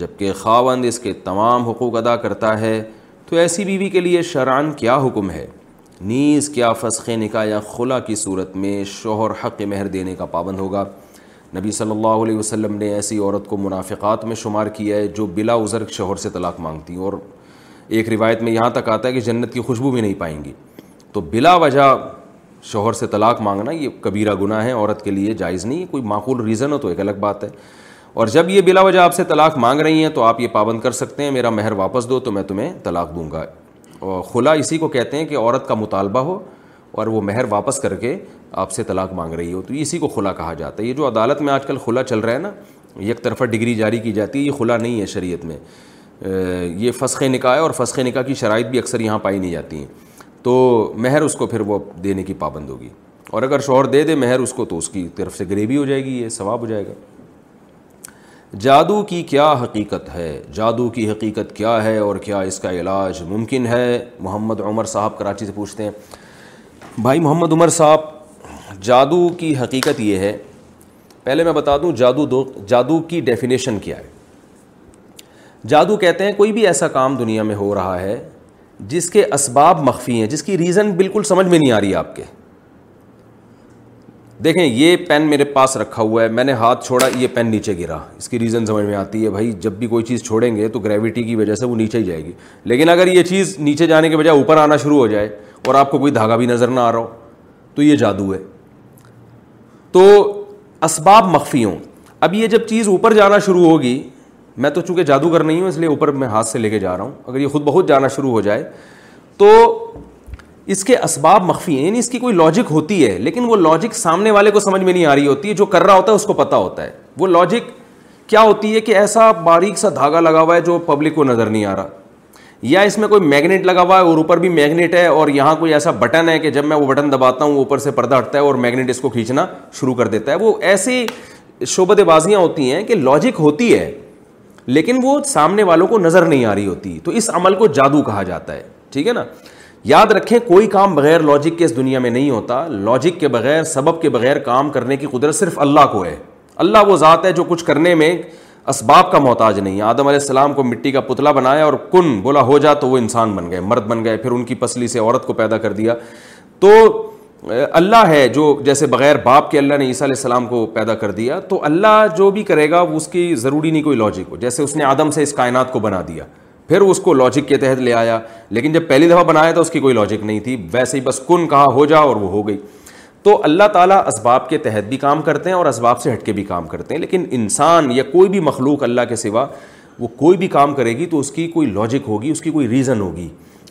جبکہ خاوند اس کے تمام حقوق ادا کرتا ہے تو ایسی بیوی کے لیے شرعن کیا حکم ہے نیز کیا فسخ نکاح یا خلا کی صورت میں شوہر حق مہر دینے کا پابند ہوگا نبی صلی اللہ علیہ وسلم نے ایسی عورت کو منافقات میں شمار کیا ہے جو بلا عذر شوہر سے طلاق مانگتی ہیں اور ایک روایت میں یہاں تک آتا ہے کہ جنت کی خوشبو بھی نہیں پائیں گی تو بلا وجہ شوہر سے طلاق مانگنا یہ کبیرہ گناہ ہے عورت کے لیے جائز نہیں ہے کوئی معقول ریزن ہو تو ایک الگ بات ہے اور جب یہ بلا وجہ آپ سے طلاق مانگ رہی ہیں تو آپ یہ پابند کر سکتے ہیں میرا مہر واپس دو تو میں تمہیں طلاق دوں گا اور خلا اسی کو کہتے ہیں کہ عورت کا مطالبہ ہو اور وہ مہر واپس کر کے آپ سے طلاق مانگ رہی ہو تو اسی کو خلا کہا جاتا ہے یہ جو عدالت میں آج کل خلا چل رہا ہے نا یک طرفہ ڈگری جاری کی جاتی ہے یہ خلا نہیں ہے شریعت میں یہ فسخ نکاح ہے اور فسخ نکاح کی شرائط بھی اکثر یہاں پائی نہیں جاتی ہیں تو مہر اس کو پھر وہ دینے کی پابند ہوگی اور اگر شوہر دے دے مہر اس کو تو اس کی طرف سے گریبی ہو جائے گی یہ ثواب ہو جائے گا جادو کی کیا حقیقت ہے جادو کی حقیقت کیا ہے اور کیا اس کا علاج ممکن ہے محمد عمر صاحب کراچی سے پوچھتے ہیں بھائی محمد عمر صاحب جادو کی حقیقت یہ ہے پہلے میں بتا دوں جادو دو جادو کی ڈیفینیشن کیا ہے جادو کہتے ہیں کوئی بھی ایسا کام دنیا میں ہو رہا ہے جس کے اسباب مخفی ہیں جس کی ریزن بالکل سمجھ میں نہیں آ رہی آپ کے دیکھیں یہ پین میرے پاس رکھا ہوا ہے میں نے ہاتھ چھوڑا یہ پین نیچے گرا اس کی ریزن سمجھ میں آتی ہے بھائی جب بھی کوئی چیز چھوڑیں گے تو گریوٹی کی وجہ سے وہ نیچے ہی جائے گی لیکن اگر یہ چیز نیچے جانے کے بجائے اوپر آنا شروع ہو جائے اور آپ کو کوئی دھاگا بھی نظر نہ آ رہا ہو تو یہ جادو ہے تو اسباب ہوں اب یہ جب چیز اوپر جانا شروع ہوگی میں تو چونکہ جادوگر نہیں ہوں اس لیے اوپر میں ہاتھ سے لے کے جا رہا ہوں اگر یہ خود بہت جانا شروع ہو جائے تو اس کے اسباب مخفی یعنی اس کی کوئی لاجک ہوتی ہے لیکن وہ لاجک سامنے والے کو سمجھ میں نہیں آ رہی ہوتی ہے جو کر رہا ہوتا ہے اس کو پتہ ہوتا ہے وہ لاجک کیا ہوتی ہے کہ ایسا باریک سا دھاگا لگا ہوا ہے جو پبلک کو نظر نہیں آ رہا یا اس میں کوئی میگنیٹ لگا ہوا ہے اور اوپر بھی میگنیٹ ہے اور یہاں کوئی ایسا بٹن ہے کہ جب میں وہ بٹن دباتا ہوں وہ اوپر سے پردہ ہٹتا ہے اور میگنیٹ اس کو کھینچنا شروع کر دیتا ہے وہ ایسی شعبت بازیاں ہوتی ہیں کہ لاجک ہوتی ہے لیکن وہ سامنے والوں کو نظر نہیں آ رہی ہوتی تو اس عمل کو جادو کہا جاتا ہے ٹھیک ہے نا یاد رکھیں کوئی کام بغیر لاجک کے اس دنیا میں نہیں ہوتا لاجک کے بغیر سبب کے بغیر کام کرنے کی قدرت صرف اللہ کو ہے اللہ وہ ذات ہے جو کچھ کرنے میں اسباب کا محتاج نہیں ہے آدم علیہ السلام کو مٹی کا پتلا بنایا اور کن بولا ہو جا تو وہ انسان بن گئے مرد بن گئے پھر ان کی پسلی سے عورت کو پیدا کر دیا تو اللہ ہے جو جیسے بغیر باپ کے اللہ نے عیسیٰ علیہ السلام کو پیدا کر دیا تو اللہ جو بھی کرے گا وہ اس کی ضروری نہیں کوئی لاجک ہو جیسے اس نے آدم سے اس کائنات کو بنا دیا پھر اس کو لاجک کے تحت لے آیا لیکن جب پہلی دفعہ بنایا تھا اس کی کوئی لاجک نہیں تھی ویسے ہی بس کن کہا ہو جا اور وہ ہو گئی تو اللہ تعالیٰ اسباب کے تحت بھی کام کرتے ہیں اور اسباب سے ہٹ کے بھی کام کرتے ہیں لیکن انسان یا کوئی بھی مخلوق اللہ کے سوا وہ کوئی بھی کام کرے گی تو اس کی کوئی لاجک ہوگی اس کی کوئی ریزن ہوگی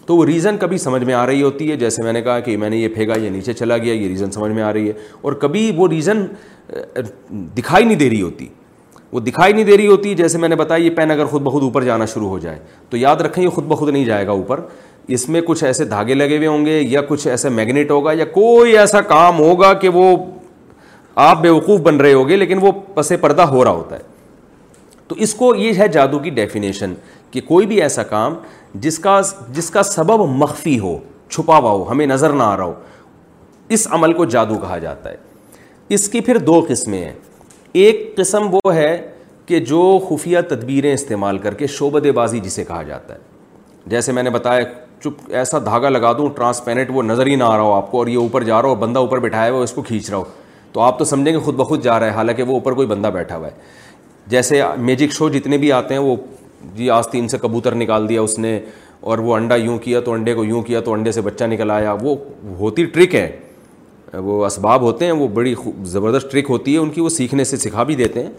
تو وہ ریزن کبھی سمجھ میں آ رہی ہوتی ہے جیسے میں نے کہا کہ میں نے یہ پھینکا یہ نیچے چلا گیا یہ ریزن سمجھ میں آ رہی ہے اور کبھی وہ ریزن دکھائی نہیں دے رہی ہوتی وہ دکھائی نہیں دے رہی ہوتی جیسے میں نے بتایا یہ پین اگر خود بخود اوپر جانا شروع ہو جائے تو یاد رکھیں یہ خود بخود نہیں جائے گا اوپر اس میں کچھ ایسے دھاگے لگے ہوئے ہوں گے یا کچھ ایسے میگنیٹ ہوگا یا کوئی ایسا کام ہوگا کہ وہ آپ بیوقوف بن رہے ہوگے لیکن وہ پس پردہ ہو رہا ہوتا ہے تو اس کو یہ ہے جادو کی ڈیفینیشن کہ کوئی بھی ایسا کام جس کا جس کا سبب مخفی ہو چھپا ہوا ہو ہمیں نظر نہ آ رہا ہو اس عمل کو جادو کہا جاتا ہے اس کی پھر دو قسمیں ہیں ایک قسم وہ ہے کہ جو خفیہ تدبیریں استعمال کر کے شعبد بازی جسے کہا جاتا ہے جیسے میں نے بتایا چپ ایسا دھاگا لگا دوں ٹرانسپیرنٹ وہ نظر ہی نہ آ رہا ہو آپ کو اور یہ اوپر جا رہا ہو بندہ اوپر بیٹھا ہوا اس کو کھینچ رہا ہو تو آپ تو سمجھیں گے خود بخود جا رہا ہے حالانکہ وہ اوپر کوئی بندہ بیٹھا ہوا ہے جیسے میجک شو جتنے بھی آتے ہیں وہ جی آستین سے کبوتر نکال دیا اس نے اور وہ انڈا یوں کیا تو انڈے کو یوں کیا تو انڈے سے بچہ نکل آیا وہ ہوتی ٹرک ہے وہ اسباب ہوتے ہیں وہ بڑی زبردست ٹرک ہوتی ہے ان کی وہ سیکھنے سے سکھا بھی دیتے ہیں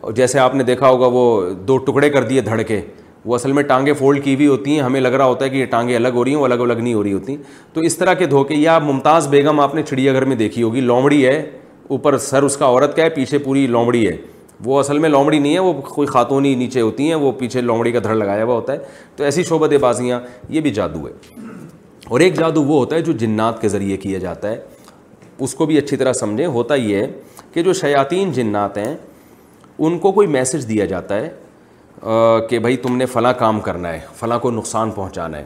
اور جیسے آپ نے دیکھا ہوگا وہ دو ٹکڑے کر دیے دھڑ کے وہ اصل میں ٹانگیں فولڈ کی بھی ہوتی ہیں ہمیں لگ رہا ہوتا ہے کہ یہ ٹانگیں الگ ہو رہی ہیں وہ الگ الگ نہیں ہو رہی ہوتی ہیں تو اس طرح کے دھوکے یا ممتاز بیگم آپ نے چڑیا گھر میں دیکھی ہوگی لومڑی ہے اوپر سر اس کا عورت کا ہے پیچھے پوری لومڑی ہے وہ اصل میں لومڑی نہیں ہے وہ کوئی خاتون ہی نیچے ہوتی ہیں وہ پیچھے لومڑی کا دھڑ لگایا ہوا ہوتا ہے تو ایسی شعبت بازیاں یہ بھی جادو ہے اور ایک جادو وہ ہوتا ہے جو جنات کے ذریعے کیا جاتا ہے اس کو بھی اچھی طرح سمجھیں ہوتا یہ ہے کہ جو شیاطین جنات ہیں ان کو کوئی میسج دیا جاتا ہے کہ بھائی تم نے فلاں کام کرنا ہے فلاں کو نقصان پہنچانا ہے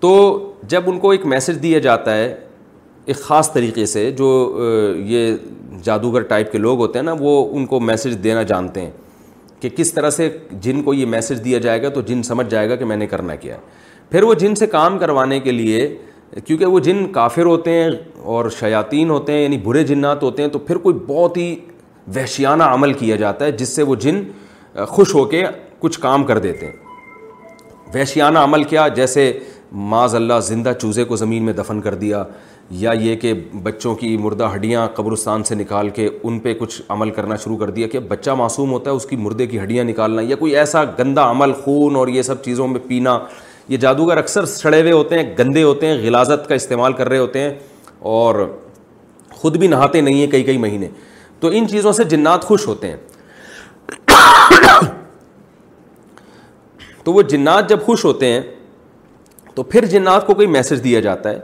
تو جب ان کو ایک میسج دیا جاتا ہے ایک خاص طریقے سے جو یہ جادوگر ٹائپ کے لوگ ہوتے ہیں نا وہ ان کو میسج دینا جانتے ہیں کہ کس طرح سے جن کو یہ میسج دیا جائے گا تو جن سمجھ جائے گا کہ میں نے کرنا کیا ہے پھر وہ جن سے کام کروانے کے لیے کیونکہ وہ جن کافر ہوتے ہیں اور شیاطین ہوتے ہیں یعنی برے جنات ہوتے ہیں تو پھر کوئی بہت ہی وحشیانہ عمل کیا جاتا ہے جس سے وہ جن خوش ہو کے کچھ کام کر دیتے ہیں وحشیانہ عمل کیا جیسے معاذ اللہ زندہ چوزے کو زمین میں دفن کر دیا یا یہ کہ بچوں کی مردہ ہڈیاں قبرستان سے نکال کے ان پہ کچھ عمل کرنا شروع کر دیا کہ بچہ معصوم ہوتا ہے اس کی مردے کی ہڈیاں نکالنا یا کوئی ایسا گندہ عمل خون اور یہ سب چیزوں میں پینا یہ جادوگر اکثر سڑے ہوئے ہوتے ہیں گندے ہوتے ہیں غلازت کا استعمال کر رہے ہوتے ہیں اور خود بھی نہاتے نہیں ہیں کئی کئی مہینے تو ان چیزوں سے جنات خوش ہوتے ہیں تو وہ جنات جب خوش ہوتے ہیں تو پھر جنات کو کوئی میسج دیا جاتا ہے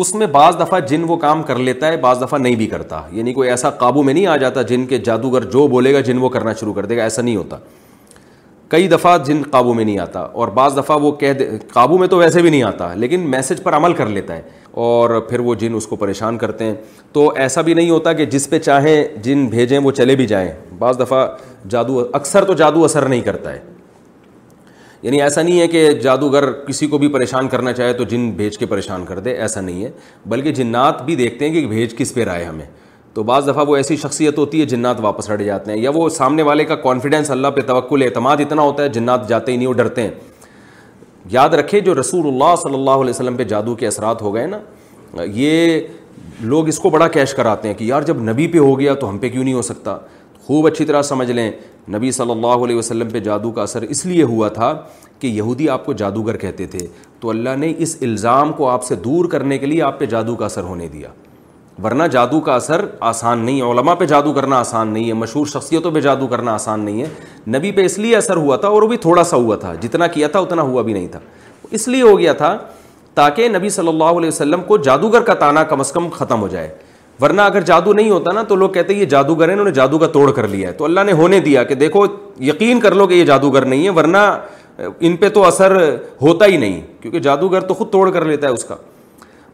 اس میں بعض دفعہ جن وہ کام کر لیتا ہے بعض دفعہ نہیں بھی کرتا یعنی کوئی ایسا قابو میں نہیں آ جاتا جن کے جادوگر جو بولے گا جن وہ کرنا شروع کر دے گا ایسا نہیں ہوتا کئی دفعہ جن قابو میں نہیں آتا اور بعض دفعہ وہ کہہ دے قابو میں تو ویسے بھی نہیں آتا لیکن میسج پر عمل کر لیتا ہے اور پھر وہ جن اس کو پریشان کرتے ہیں تو ایسا بھی نہیں ہوتا کہ جس پہ چاہیں جن بھیجیں وہ چلے بھی جائیں بعض دفعہ جادو اکثر تو جادو اثر نہیں کرتا ہے یعنی ایسا نہیں ہے کہ جادوگر کسی کو بھی پریشان کرنا چاہے تو جن بھیج کے پریشان کر دے ایسا نہیں ہے بلکہ جنات بھی دیکھتے ہیں کہ بھیج کس پہ رائے ہمیں تو بعض دفعہ وہ ایسی شخصیت ہوتی ہے جنات واپس لٹ جاتے ہیں یا وہ سامنے والے کا کانفیڈنس اللہ پہ توقل اعتماد اتنا ہوتا ہے جنات جاتے ہی نہیں وہ ڈرتے ہیں یاد رکھے جو رسول اللہ صلی اللہ علیہ وسلم پہ جادو کے اثرات ہو گئے نا یہ لوگ اس کو بڑا کیش کراتے ہیں کہ یار جب نبی پہ ہو گیا تو ہم پہ کیوں نہیں ہو سکتا خوب اچھی طرح سمجھ لیں نبی صلی اللہ علیہ وسلم پہ جادو کا اثر اس لیے ہوا تھا کہ یہودی آپ کو جادوگر کہتے تھے تو اللہ نے اس الزام کو آپ سے دور کرنے کے لیے آپ پہ جادو کا اثر ہونے دیا ورنہ جادو کا اثر آسان نہیں ہے علماء پہ جادو کرنا آسان نہیں ہے مشہور شخصیتوں پہ جادو کرنا آسان نہیں ہے نبی پہ اس لیے اثر ہوا تھا اور وہ بھی تھوڑا سا ہوا تھا جتنا کیا تھا اتنا ہوا بھی نہیں تھا اس لیے ہو گیا تھا تاکہ نبی صلی اللہ علیہ وسلم کو جادوگر کا تانا کم از کم ختم ہو جائے ورنہ اگر جادو نہیں ہوتا نا تو لوگ کہتے ہیں یہ جادوگر ہیں انہوں نے جادو کا توڑ کر لیا ہے تو اللہ نے ہونے دیا کہ دیکھو یقین کر لو کہ یہ جادوگر نہیں ہے ورنہ ان پہ تو اثر ہوتا ہی نہیں کیونکہ جادوگر تو خود توڑ کر لیتا ہے اس کا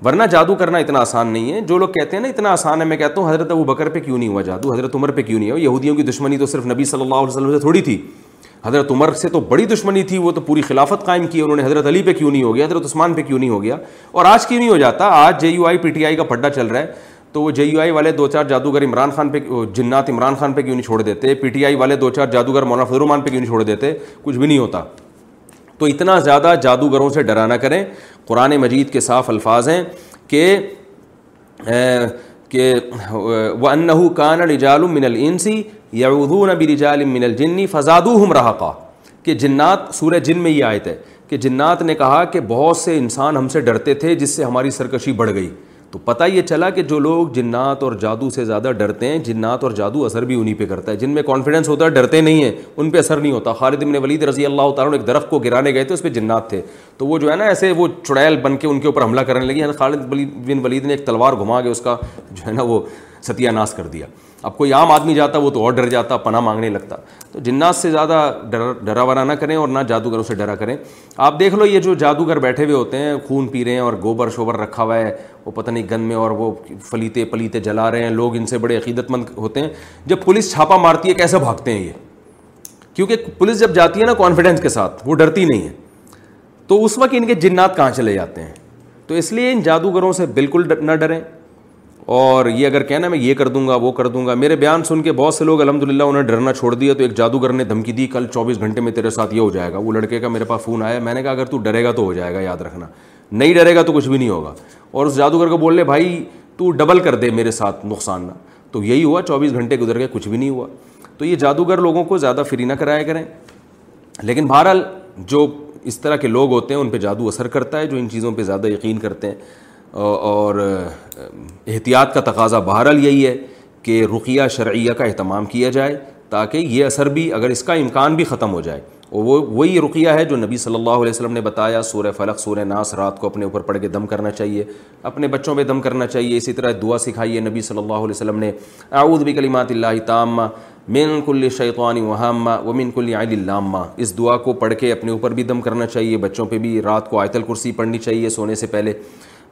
ورنہ جادو کرنا اتنا آسان نہیں ہے جو لوگ کہتے ہیں نا اتنا آسان ہے میں کہتا ہوں حضرت ابو بکر پہ کیوں نہیں ہوا جادو حضرت عمر پہ کیوں نہیں ہوا یہودیوں کی دشمنی تو صرف نبی صلی اللہ علیہ وسلم سے تھوڑی تھی حضرت عمر سے تو بڑی دشمنی تھی وہ تو پوری خلافت قائم کی انہوں نے حضرت علی پہ کیوں نہیں ہو گیا حضرت عثمان پہ کیوں نہیں ہو گیا اور آج کیوں نہیں ہو جاتا آج جے you I P T I کا پڈا چل رہا ہے تو وہ جے یو آئی والے دو چار جادوگر عمران خان پہ جنات عمران خان پہ کیوں نہیں چھوڑ دیتے پی ٹی آئی والے دو چار جادوگر مولانا فضل الرحمان پہ کیوں نہیں چھوڑ دیتے کچھ بھی نہیں ہوتا تو اتنا زیادہ جادوگروں سے ڈرانا کریں قرآن مجید کے صاف الفاظ ہیں کہ کہ وہ انہو کان الجالم من یعوذون برجال من ہم فزادوہم رہقا کہ جنات سورہ جن میں یہ آئے تھے کہ جنات نے کہا کہ بہت سے انسان ہم سے ڈرتے تھے جس سے ہماری سرکشی بڑھ گئی تو پتہ یہ چلا کہ جو لوگ جنات اور جادو سے زیادہ ڈرتے ہیں جنات اور جادو اثر بھی انہی پہ کرتا ہے جن میں کانفیڈنس ہوتا ہے ڈرتے نہیں ہیں ان پہ اثر نہیں ہوتا خالد بن ولید رضی اللہ تعالیٰ ایک درخت کو گرانے گئے تھے اس پہ جنات تھے تو وہ جو ہے نا ایسے وہ چڑیل بن کے ان کے اوپر حملہ کرنے لگی خالد بن ولید نے ایک تلوار گھما کے اس کا جو ہے نا وہ ستیہ ناس کر دیا اب کوئی عام آدمی جاتا وہ تو اور ڈر جاتا پناہ مانگنے لگتا تو جنات سے زیادہ ڈر ڈرا ورا نہ کریں اور نہ جادوگروں سے ڈرا کریں آپ دیکھ لو یہ جو جادوگر بیٹھے ہوئے ہوتے ہیں خون پی رہے ہیں اور گوبر شوبر رکھا ہوا ہے وہ پتہ نہیں گند میں اور وہ فلیتے پلیتے جلا رہے ہیں لوگ ان سے بڑے عقیدت مند ہوتے ہیں جب پولیس چھاپا مارتی ہے کیسے بھاگتے ہیں یہ کیونکہ پولیس جب جاتی ہے نا کانفیڈنس کے ساتھ وہ ڈرتی نہیں ہے تو اس وقت ان کے جنات کہاں چلے جاتے ہیں تو اس لیے ان جادوگروں سے بالکل نہ ڈریں اور یہ اگر کہنا میں یہ کر دوں گا وہ کر دوں گا میرے بیان سن کے بہت سے لوگ الحمد للہ انہیں ڈرنا چھوڑ دیا تو ایک جادوگر نے دھمکی دی کل چوبیس گھنٹے میں تیرے ساتھ یہ ہو جائے گا وہ لڑکے کا میرے پاس فون آیا میں نے کہا اگر تو ڈرے گا تو ہو جائے گا یاد رکھنا نہیں ڈرے گا تو کچھ بھی نہیں ہوگا اور اس جادوگر کو بول لے بھائی تو ڈبل کر دے میرے ساتھ نقصان نہ تو یہی ہوا چوبیس گھنٹے گزر گئے کچھ بھی نہیں ہوا تو یہ جادوگر لوگوں کو زیادہ فری نہ کرایا کریں لیکن بہرحال جو اس طرح کے لوگ ہوتے ہیں ان پہ جادو اثر کرتا ہے جو ان چیزوں پہ زیادہ یقین کرتے ہیں اور احتیاط کا تقاضا بہرحال یہی ہے کہ رقیہ شرعیہ کا اہتمام کیا جائے تاکہ یہ اثر بھی اگر اس کا امکان بھی ختم ہو جائے اور وہ وہی رقیہ ہے جو نبی صلی اللہ علیہ وسلم نے بتایا سورہ فلق سورہ ناس رات کو اپنے اوپر پڑھ کے دم کرنا چاہیے اپنے بچوں پہ دم کرنا چاہیے اسی طرح دعا سکھائیے نبی صلی اللہ علیہ وسلم نے اعوذ بھی کلیمات اللہ من مین کلِِ شعیط و من کل کلِ علامہ اس دعا کو پڑھ کے اپنے اوپر بھی دم کرنا چاہیے بچوں پہ بھی رات کو آیت الکرسی پڑھنی چاہیے سونے سے پہلے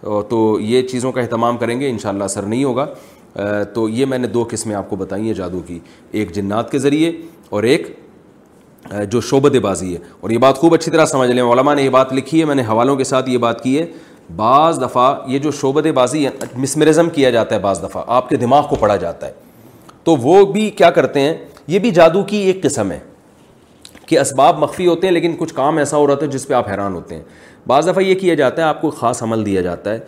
تو یہ چیزوں کا اہتمام کریں گے انشاءاللہ اثر نہیں ہوگا تو یہ میں نے دو قسمیں آپ کو بتائی ہیں جادو کی ایک جنات کے ذریعے اور ایک جو شعبت بازی ہے اور یہ بات خوب اچھی طرح سمجھ لیں علماء نے یہ بات لکھی ہے میں نے حوالوں کے ساتھ یہ بات کی ہے بعض دفعہ یہ جو شعبت بازی ہے مسمرزم کیا جاتا ہے بعض دفعہ آپ کے دماغ کو پڑھا جاتا ہے تو وہ بھی کیا کرتے ہیں یہ بھی جادو کی ایک قسم ہے کہ اسباب مخفی ہوتے ہیں لیکن کچھ کام ایسا ہو رہا تھا جس پہ آپ حیران ہوتے ہیں بعض دفعہ یہ کیا جاتا ہے آپ کو خاص عمل دیا جاتا ہے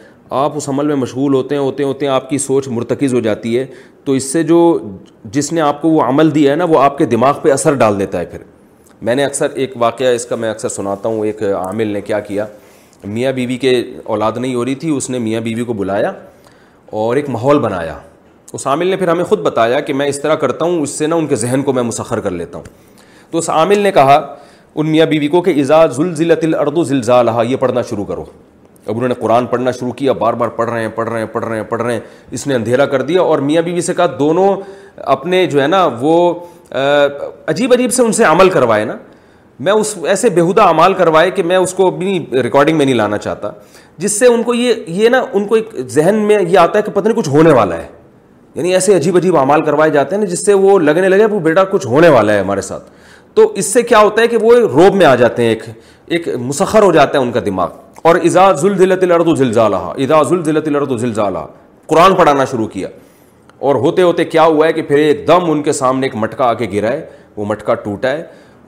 آپ اس عمل میں مشغول ہوتے ہیں ہوتے ہوتے ہیں آپ کی سوچ مرتکز ہو جاتی ہے تو اس سے جو جس نے آپ کو وہ عمل دیا ہے نا وہ آپ کے دماغ پہ اثر ڈال دیتا ہے پھر میں نے اکثر ایک واقعہ اس کا میں اکثر سناتا ہوں ایک عامل نے کیا کیا میاں بیوی کے اولاد نہیں ہو رہی تھی اس نے میاں بیوی کو بلایا اور ایک ماحول بنایا اس عامل نے پھر ہمیں خود بتایا کہ میں اس طرح کرتا ہوں اس سے نا ان کے ذہن کو میں مسخر کر لیتا ہوں تو اس عامل نے کہا ان میاں بیوی بی کو کہ ازا زلزلت الارض زلزالہ یہ پڑھنا شروع کرو اب انہوں نے قرآن پڑھنا شروع کیا بار بار پڑھ رہے ہیں پڑھ رہے ہیں پڑھ رہے ہیں پڑھ رہے ہیں اس نے اندھیرا کر دیا اور میاں بیوی بی سے کہا دونوں اپنے جو ہے نا وہ عجیب عجیب سے ان سے عمل کروائے نا میں اس ایسے بےحدہ عمال کروائے کہ میں اس کو اپنی ریکارڈنگ میں نہیں لانا چاہتا جس سے ان کو یہ یہ نا ان کو ایک ذہن میں یہ آتا ہے کہ پتہ نہیں کچھ ہونے والا ہے یعنی ایسے عجیب عجیب عمال کروائے جاتے ہیں نا جس سے وہ لگنے لگے وہ بیٹا کچھ ہونے والا ہے ہمارے ساتھ تو اس سے کیا ہوتا ہے کہ وہ روب میں آ جاتے ہیں ایک ایک مسخر ہو جاتا ہے ان کا دماغ اور ازا زلزلت اردو زلزالہ ازا ذل ذلزل تلرد و قرآن پڑھانا شروع کیا اور ہوتے ہوتے کیا ہوا ہے کہ پھر ایک دم ان کے سامنے ایک مٹکا آ کے گرا ہے وہ مٹکا ٹوٹا ہے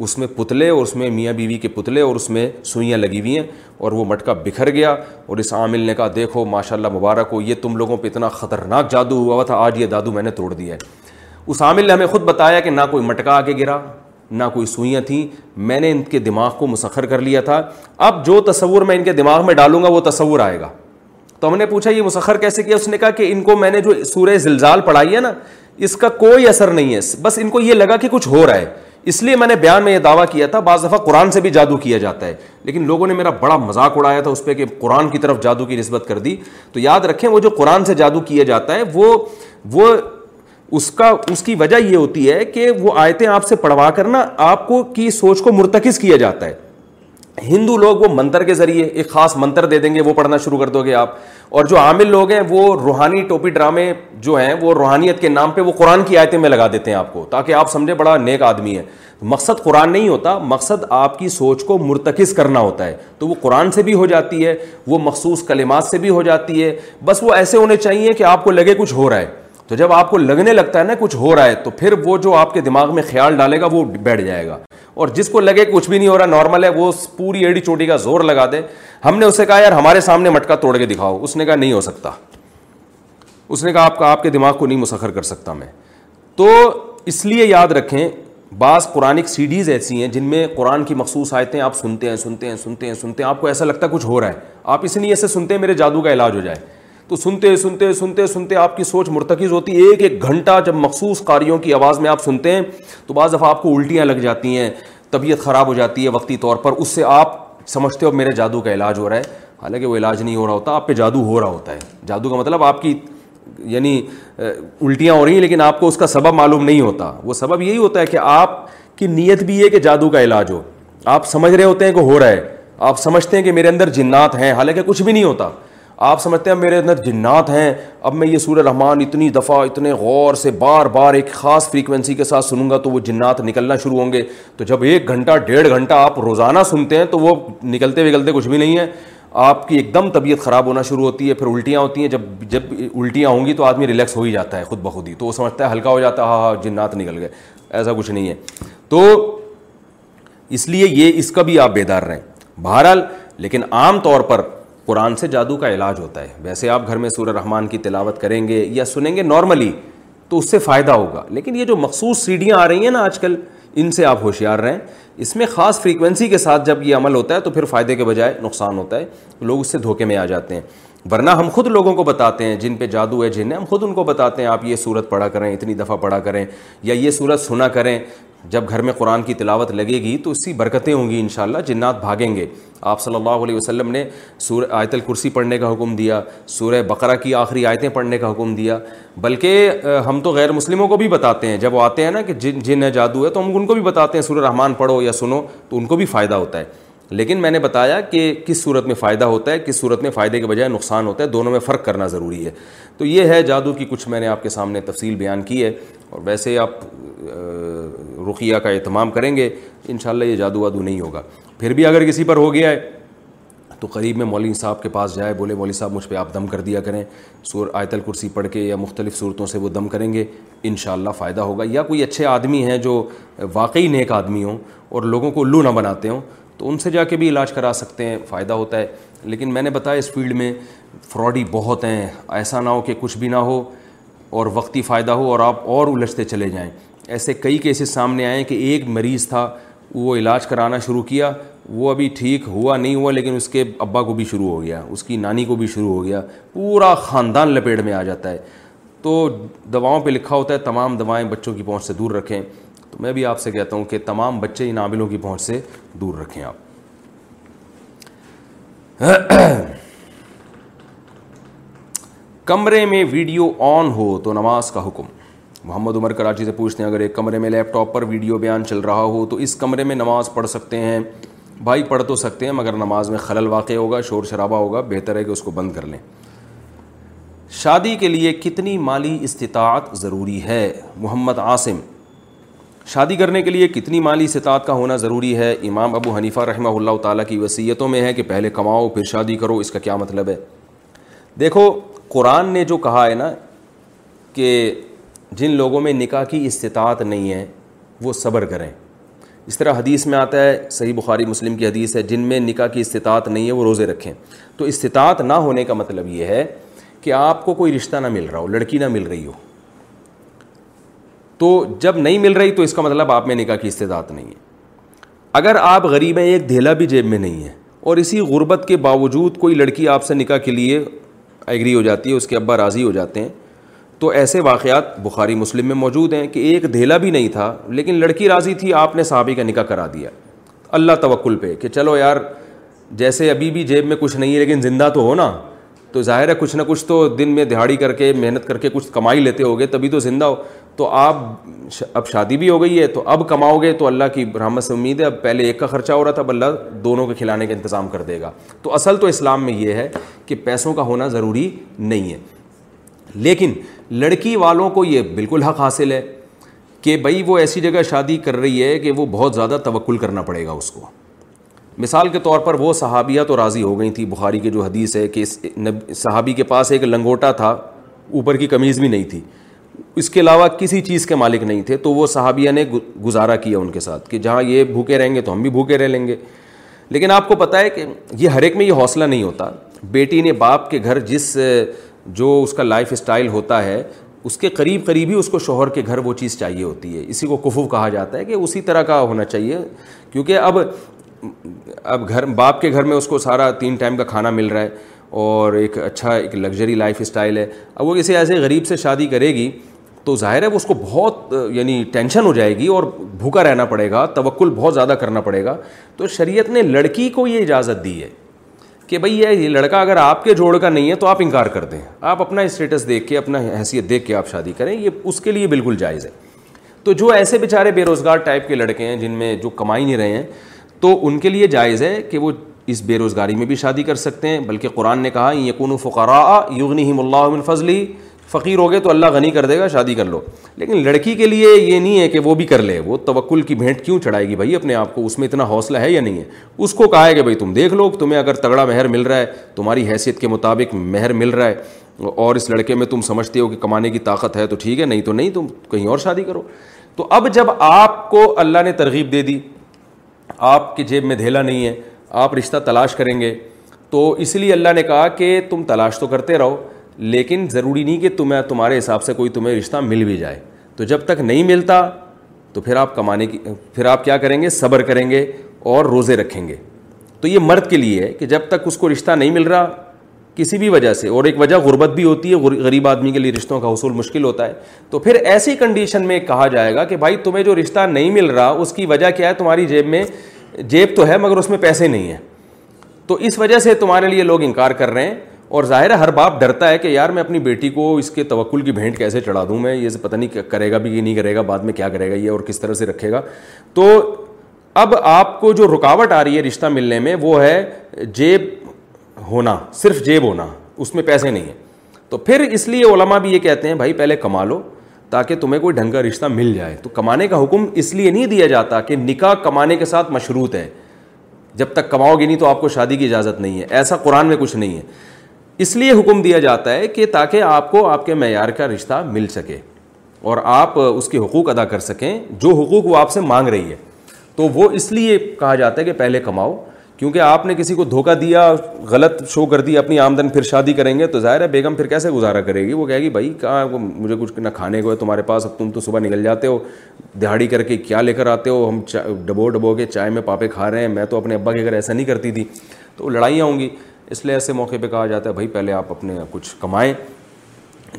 اس میں پتلے اور اس میں میاں بیوی کے پتلے اور اس میں سوئیاں لگی ہوئی ہیں اور وہ مٹکا بکھر گیا اور اس عامل نے کہا دیکھو ماشاء اللہ مبارک ہو یہ تم لوگوں پہ اتنا خطرناک جادو ہوا تھا آج یہ جادو میں نے توڑ دیا ہے اس عامل نے ہمیں خود بتایا کہ نہ کوئی مٹکا آ کے گرا نہ کوئی سوئیاں تھیں میں نے ان کے دماغ کو مسخر کر لیا تھا اب جو تصور میں ان کے دماغ میں ڈالوں گا وہ تصور آئے گا تو ہم نے پوچھا یہ مسخر کیسے کیا اس نے کہا کہ ان کو میں نے جو سورہ زلزال پڑھائی ہے نا اس کا کوئی اثر نہیں ہے بس ان کو یہ لگا کہ کچھ ہو رہا ہے اس لیے میں نے بیان میں یہ دعویٰ کیا تھا بعض دفعہ قرآن سے بھی جادو کیا جاتا ہے لیکن لوگوں نے میرا بڑا مذاق اڑایا تھا اس پہ کہ قرآن کی طرف جادو کی نسبت کر دی تو یاد رکھیں وہ جو قرآن سے جادو کیا جاتا ہے وہ وہ اس کا اس کی وجہ یہ ہوتی ہے کہ وہ آیتیں آپ سے پڑھوا کر نا آپ کو کی سوچ کو مرتکز کیا جاتا ہے ہندو لوگ وہ منتر کے ذریعے ایک خاص منتر دے دیں گے وہ پڑھنا شروع کر دو گے آپ اور جو عامل لوگ ہیں وہ روحانی ٹوپی ڈرامے جو ہیں وہ روحانیت کے نام پہ وہ قرآن کی آیتیں میں لگا دیتے ہیں آپ کو تاکہ آپ سمجھے بڑا نیک آدمی ہے مقصد قرآن نہیں ہوتا مقصد آپ کی سوچ کو مرتکز کرنا ہوتا ہے تو وہ قرآن سے بھی ہو جاتی ہے وہ مخصوص کلمات سے بھی ہو جاتی ہے بس وہ ایسے ہونے چاہیے کہ آپ کو لگے کچھ ہو رہا ہے تو جب آپ کو لگنے لگتا ہے نا کچھ ہو رہا ہے تو پھر وہ جو آپ کے دماغ میں خیال ڈالے گا وہ بیٹھ جائے گا اور جس کو لگے کچھ بھی نہیں ہو رہا نارمل ہے وہ پوری ایڑی چوٹی کا زور لگا دے ہم نے اسے کہا یار ہمارے سامنے مٹکا توڑ کے دکھاؤ اس نے کہا نہیں ہو سکتا اس نے کہا آپ کا آپ کے دماغ کو نہیں مسخر کر سکتا میں تو اس لیے یاد رکھیں بعض قرآن سیڈیز ایسی ہیں جن میں قرآن کی مخصوص آیتیں آپ سنتے ہیں سنتے ہیں سنتے ہیں سنتے ہیں آپ کو ایسا لگتا ہے کچھ ہو رہا ہے آپ اس لیے سنتے ہیں میرے جادو کا علاج ہو جائے تو سنتے سنتے سنتے سنتے آپ کی سوچ مرتکز ہوتی ہے ایک ایک گھنٹہ جب مخصوص قاریوں کی آواز میں آپ سنتے ہیں تو بعض دفعہ آپ کو الٹیاں لگ جاتی ہیں طبیعت خراب ہو جاتی ہے وقتی طور پر اس سے آپ سمجھتے ہو میرے جادو کا علاج ہو رہا ہے حالانکہ وہ علاج نہیں ہو رہا ہوتا آپ پہ جادو ہو رہا ہوتا ہے جادو کا مطلب آپ کی یعنی الٹیاں ہو رہی ہیں لیکن آپ کو اس کا سبب معلوم نہیں ہوتا وہ سبب یہی ہوتا ہے کہ آپ کی نیت بھی ہے کہ جادو کا علاج ہو آپ سمجھ رہے ہوتے ہیں کہ ہو رہا ہے آپ سمجھتے ہیں کہ میرے اندر جنات ہیں حالانکہ کچھ بھی نہیں ہوتا آپ سمجھتے ہیں میرے اندر جنات ہیں اب میں یہ سورہ رحمان اتنی دفعہ اتنے غور سے بار بار ایک خاص فریکوینسی کے ساتھ سنوں گا تو وہ جنات نکلنا شروع ہوں گے تو جب ایک گھنٹہ ڈیڑھ گھنٹہ آپ روزانہ سنتے ہیں تو وہ نکلتے وکلتے کچھ بھی نہیں ہے آپ کی ایک دم طبیعت خراب ہونا شروع ہوتی ہے پھر الٹیاں ہوتی ہیں جب جب الٹیاں ہوں گی تو آدمی ریلیکس ہو ہی جاتا ہے خود بخود ہی تو وہ سمجھتا ہے ہلکا ہو جاتا ہے ہاں ہاں جنات نکل گئے ایسا کچھ نہیں ہے تو اس لیے یہ اس کا بھی آپ بیدار رہیں بہرحال لیکن عام طور پر قرآن سے جادو کا علاج ہوتا ہے ویسے آپ گھر میں سورہ رحمان کی تلاوت کریں گے یا سنیں گے نارملی تو اس سے فائدہ ہوگا لیکن یہ جو مخصوص سیڑھیاں آ رہی ہیں نا آج کل ان سے آپ ہوشیار رہیں اس میں خاص فریکوینسی کے ساتھ جب یہ عمل ہوتا ہے تو پھر فائدے کے بجائے نقصان ہوتا ہے لوگ اس سے دھوکے میں آ جاتے ہیں ورنہ ہم خود لوگوں کو بتاتے ہیں جن پہ جادو ہے جن ہے ہم خود ان کو بتاتے ہیں آپ یہ صورت پڑھا کریں اتنی دفعہ پڑھا کریں یا یہ صورت سنا کریں جب گھر میں قرآن کی تلاوت لگے گی تو اسی برکتیں ہوں گی انشاءاللہ جنات بھاگیں گے آپ صلی اللہ علیہ وسلم نے سورہ آیت الکرسی پڑھنے کا حکم دیا سورہ بقرہ کی آخری آیتیں پڑھنے کا حکم دیا بلکہ ہم تو غیر مسلموں کو بھی بتاتے ہیں جب وہ آتے ہیں نا کہ جن جن ہے جادو ہے تو ہم ان کو بھی بتاتے ہیں سورہ رحمان پڑھو یا سنو تو ان کو بھی فائدہ ہوتا ہے لیکن میں نے بتایا کہ کس صورت میں فائدہ ہوتا ہے کس صورت میں فائدے کے بجائے نقصان ہوتا ہے دونوں میں فرق کرنا ضروری ہے تو یہ ہے جادو کی کچھ میں نے آپ کے سامنے تفصیل بیان کی ہے اور ویسے آپ رقیہ کا اہتمام کریں گے انشاءاللہ یہ جادو وادو نہیں ہوگا پھر بھی اگر کسی پر ہو گیا ہے تو قریب میں مولین صاحب کے پاس جائے بولے مولوی صاحب مجھ پہ آپ دم کر دیا کریں آیت الکرسی پڑھ کے یا مختلف صورتوں سے وہ دم کریں گے انشاءاللہ فائدہ ہوگا یا کوئی اچھے آدمی ہیں جو واقعی نیک آدمی ہوں اور لوگوں کو الو نہ بناتے ہوں تو ان سے جا کے بھی علاج کرا سکتے ہیں فائدہ ہوتا ہے لیکن میں نے بتایا اس فیلڈ میں فراڈی بہت ہیں ایسا نہ ہو کہ کچھ بھی نہ ہو اور وقتی فائدہ ہو اور آپ اور الجھتے چلے جائیں ایسے کئی کیسز سامنے آئے ہیں کہ ایک مریض تھا وہ علاج کرانا شروع کیا وہ ابھی ٹھیک ہوا نہیں ہوا لیکن اس کے ابا کو بھی شروع ہو گیا اس کی نانی کو بھی شروع ہو گیا پورا خاندان لپیٹ میں آ جاتا ہے تو دواؤں پہ لکھا ہوتا ہے تمام دوائیں بچوں کی پہنچ سے دور رکھیں تو میں بھی آپ سے کہتا ہوں کہ تمام بچے ان عاملوں کی پہنچ سے دور رکھیں آپ کمرے میں ویڈیو آن ہو تو نماز کا حکم محمد عمر کراچی سے پوچھتے ہیں اگر ایک کمرے میں لیپ ٹاپ پر ویڈیو بیان چل رہا ہو تو اس کمرے میں نماز پڑھ سکتے ہیں بھائی پڑھ تو سکتے ہیں مگر نماز میں خلل واقع ہوگا شور شرابہ ہوگا بہتر ہے کہ اس کو بند کر لیں شادی کے لیے کتنی مالی استطاعت ضروری ہے محمد عاصم شادی کرنے کے لیے کتنی مالی استطاعت کا ہونا ضروری ہے امام ابو حنیفہ رحمہ اللہ تعالیٰ کی وصیتوں میں ہے کہ پہلے کماؤ پھر شادی کرو اس کا کیا مطلب ہے دیکھو قرآن نے جو کہا ہے نا کہ جن لوگوں میں نکاح کی استطاعت نہیں ہے وہ صبر کریں اس طرح حدیث میں آتا ہے صحیح بخاری مسلم کی حدیث ہے جن میں نکاح کی استطاعت نہیں ہے وہ روزے رکھیں تو استطاعت نہ ہونے کا مطلب یہ ہے کہ آپ کو کوئی رشتہ نہ مل رہا ہو لڑکی نہ مل رہی ہو تو جب نہیں مل رہی تو اس کا مطلب آپ میں نکاح کی استطاعت نہیں ہے اگر آپ غریب ہیں ایک دھیلا بھی جیب میں نہیں ہے اور اسی غربت کے باوجود کوئی لڑکی آپ سے نکاح کے لیے ایگری ہو جاتی ہے اس کے ابا راضی ہو جاتے ہیں تو ایسے واقعات بخاری مسلم میں موجود ہیں کہ ایک دھیلا بھی نہیں تھا لیکن لڑکی راضی تھی آپ نے صحابی کا نکاح کرا دیا اللہ توکل پہ کہ چلو یار جیسے ابھی بھی جیب میں کچھ نہیں ہے لیکن زندہ تو ہو نا تو ظاہر ہے کچھ نہ کچھ تو دن میں دہاڑی کر کے محنت کر کے کچھ کمائی لیتے ہو گے تبھی تو زندہ ہو تو آپ اب شادی بھی ہو گئی ہے تو اب کماؤ گے تو اللہ کی رحمت سے امید ہے اب پہلے ایک کا خرچہ ہو رہا تھا اب اللہ دونوں کے کھلانے کا انتظام کر دے گا تو اصل تو اسلام میں یہ ہے کہ پیسوں کا ہونا ضروری نہیں ہے لیکن لڑکی والوں کو یہ بالکل حق حاصل ہے کہ بھائی وہ ایسی جگہ شادی کر رہی ہے کہ وہ بہت زیادہ توقل کرنا پڑے گا اس کو مثال کے طور پر وہ صحابیہ تو راضی ہو گئی تھیں بخاری کے جو حدیث ہے کہ صحابی کے پاس ایک لنگوٹا تھا اوپر کی کمیز بھی نہیں تھی اس کے علاوہ کسی چیز کے مالک نہیں تھے تو وہ صحابیہ نے گزارا کیا ان کے ساتھ کہ جہاں یہ بھوکے رہیں گے تو ہم بھی بھوکے رہ لیں گے لیکن آپ کو پتا ہے کہ یہ ہر ایک میں یہ حوصلہ نہیں ہوتا بیٹی نے باپ کے گھر جس جو اس کا لائف اسٹائل ہوتا ہے اس کے قریب قریب ہی اس کو شوہر کے گھر وہ چیز چاہیے ہوتی ہے اسی کو کفو کہا جاتا ہے کہ اسی طرح کا ہونا چاہیے کیونکہ اب اب گھر باپ کے گھر میں اس کو سارا تین ٹائم کا کھانا مل رہا ہے اور ایک اچھا ایک لگژری لائف اسٹائل ہے اب وہ کسی ایسے غریب سے شادی کرے گی تو ظاہر ہے وہ اس کو بہت یعنی ٹینشن ہو جائے گی اور بھوکا رہنا پڑے گا توکل بہت زیادہ کرنا پڑے گا تو شریعت نے لڑکی کو یہ اجازت دی ہے کہ بھائی یہ لڑکا اگر آپ کے جوڑ کا نہیں ہے تو آپ انکار کر دیں آپ اپنا اسٹیٹس دیکھ کے اپنا حیثیت دیکھ کے آپ شادی کریں یہ اس کے لیے بالکل جائز ہے تو جو ایسے بیچارے بے روزگار ٹائپ کے لڑکے ہیں جن میں جو کمائی نہیں رہے ہیں تو ان کے لیے جائز ہے کہ وہ اس بے روزگاری میں بھی شادی کر سکتے ہیں بلکہ قرآن نے کہا یقون فقرا یغنی اللہ من فضلی فقیر ہو گئے تو اللہ غنی کر دے گا شادی کر لو لیکن لڑکی کے لیے یہ نہیں ہے کہ وہ بھی کر لے وہ توکل کی بھینٹ کیوں چڑھائے گی بھائی اپنے آپ کو اس میں اتنا حوصلہ ہے یا نہیں ہے اس کو کہا ہے کہ بھائی تم دیکھ لو تمہیں اگر تگڑا مہر مل رہا ہے تمہاری حیثیت کے مطابق مہر مل رہا ہے اور اس لڑکے میں تم سمجھتے ہو کہ کمانے کی طاقت ہے تو ٹھیک ہے نہیں تو نہیں تم کہیں اور شادی کرو تو اب جب آپ کو اللہ نے ترغیب دے دی آپ کی جیب میں دھیلا نہیں ہے آپ رشتہ تلاش کریں گے تو اس لیے اللہ نے کہا کہ تم تلاش تو کرتے رہو لیکن ضروری نہیں کہ تمہیں تمہارے حساب سے کوئی تمہیں رشتہ مل بھی جائے تو جب تک نہیں ملتا تو پھر آپ کمانے کی پھر آپ کیا کریں گے صبر کریں گے اور روزے رکھیں گے تو یہ مرد کے لیے ہے کہ جب تک اس کو رشتہ نہیں مل رہا کسی بھی وجہ سے اور ایک وجہ غربت بھی ہوتی ہے غریب آدمی کے لیے رشتوں کا حصول مشکل ہوتا ہے تو پھر ایسی کنڈیشن میں کہا جائے گا کہ بھائی تمہیں جو رشتہ نہیں مل رہا اس کی وجہ کیا ہے تمہاری جیب میں جیب تو ہے مگر اس میں پیسے نہیں ہیں تو اس وجہ سے تمہارے لیے لوگ انکار کر رہے ہیں اور ظاہر ہے ہر باپ ڈرتا ہے کہ یار میں اپنی بیٹی کو اس کے توکل کی بھینٹ کیسے چڑھا دوں میں یہ پتہ نہیں کرے گا بھی یہ نہیں کرے گا بعد میں کیا کرے گا یہ اور کس طرح سے رکھے گا تو اب آپ کو جو رکاوٹ آ رہی ہے رشتہ ملنے میں وہ ہے جیب ہونا صرف جیب ہونا اس میں پیسے نہیں ہیں تو پھر اس لیے علماء بھی یہ کہتے ہیں بھائی پہلے کما لو تاکہ تمہیں کوئی ڈھنگ کا رشتہ مل جائے تو کمانے کا حکم اس لیے نہیں دیا جاتا کہ نکاح کمانے کے ساتھ مشروط ہے جب تک کماؤ گے نہیں تو آپ کو شادی کی اجازت نہیں ہے ایسا قرآن میں کچھ نہیں ہے اس لیے حکم دیا جاتا ہے کہ تاکہ آپ کو آپ کے معیار کا رشتہ مل سکے اور آپ اس کے حقوق ادا کر سکیں جو حقوق وہ آپ سے مانگ رہی ہے تو وہ اس لیے کہا جاتا ہے کہ پہلے کماؤ کیونکہ آپ نے کسی کو دھوکہ دیا غلط شو کر دی اپنی آمدن پھر شادی کریں گے تو ظاہر ہے بیگم پھر کیسے گزارا کرے گی وہ کہے گی بھائی کہاں مجھے کچھ نہ کھانے کو ہے تمہارے پاس اب تم تو صبح نکل جاتے ہو دہاڑی کر کے کیا لے کر آتے ہو ہم ڈبو ڈبو کے چائے میں پاپے کھا رہے ہیں میں تو اپنے ابا کے گھر ایسا نہیں کرتی تھی تو لڑائیاں ہوں گی اس لیے ایسے موقع پہ کہا جاتا ہے بھائی پہلے آپ اپنے کچھ کمائیں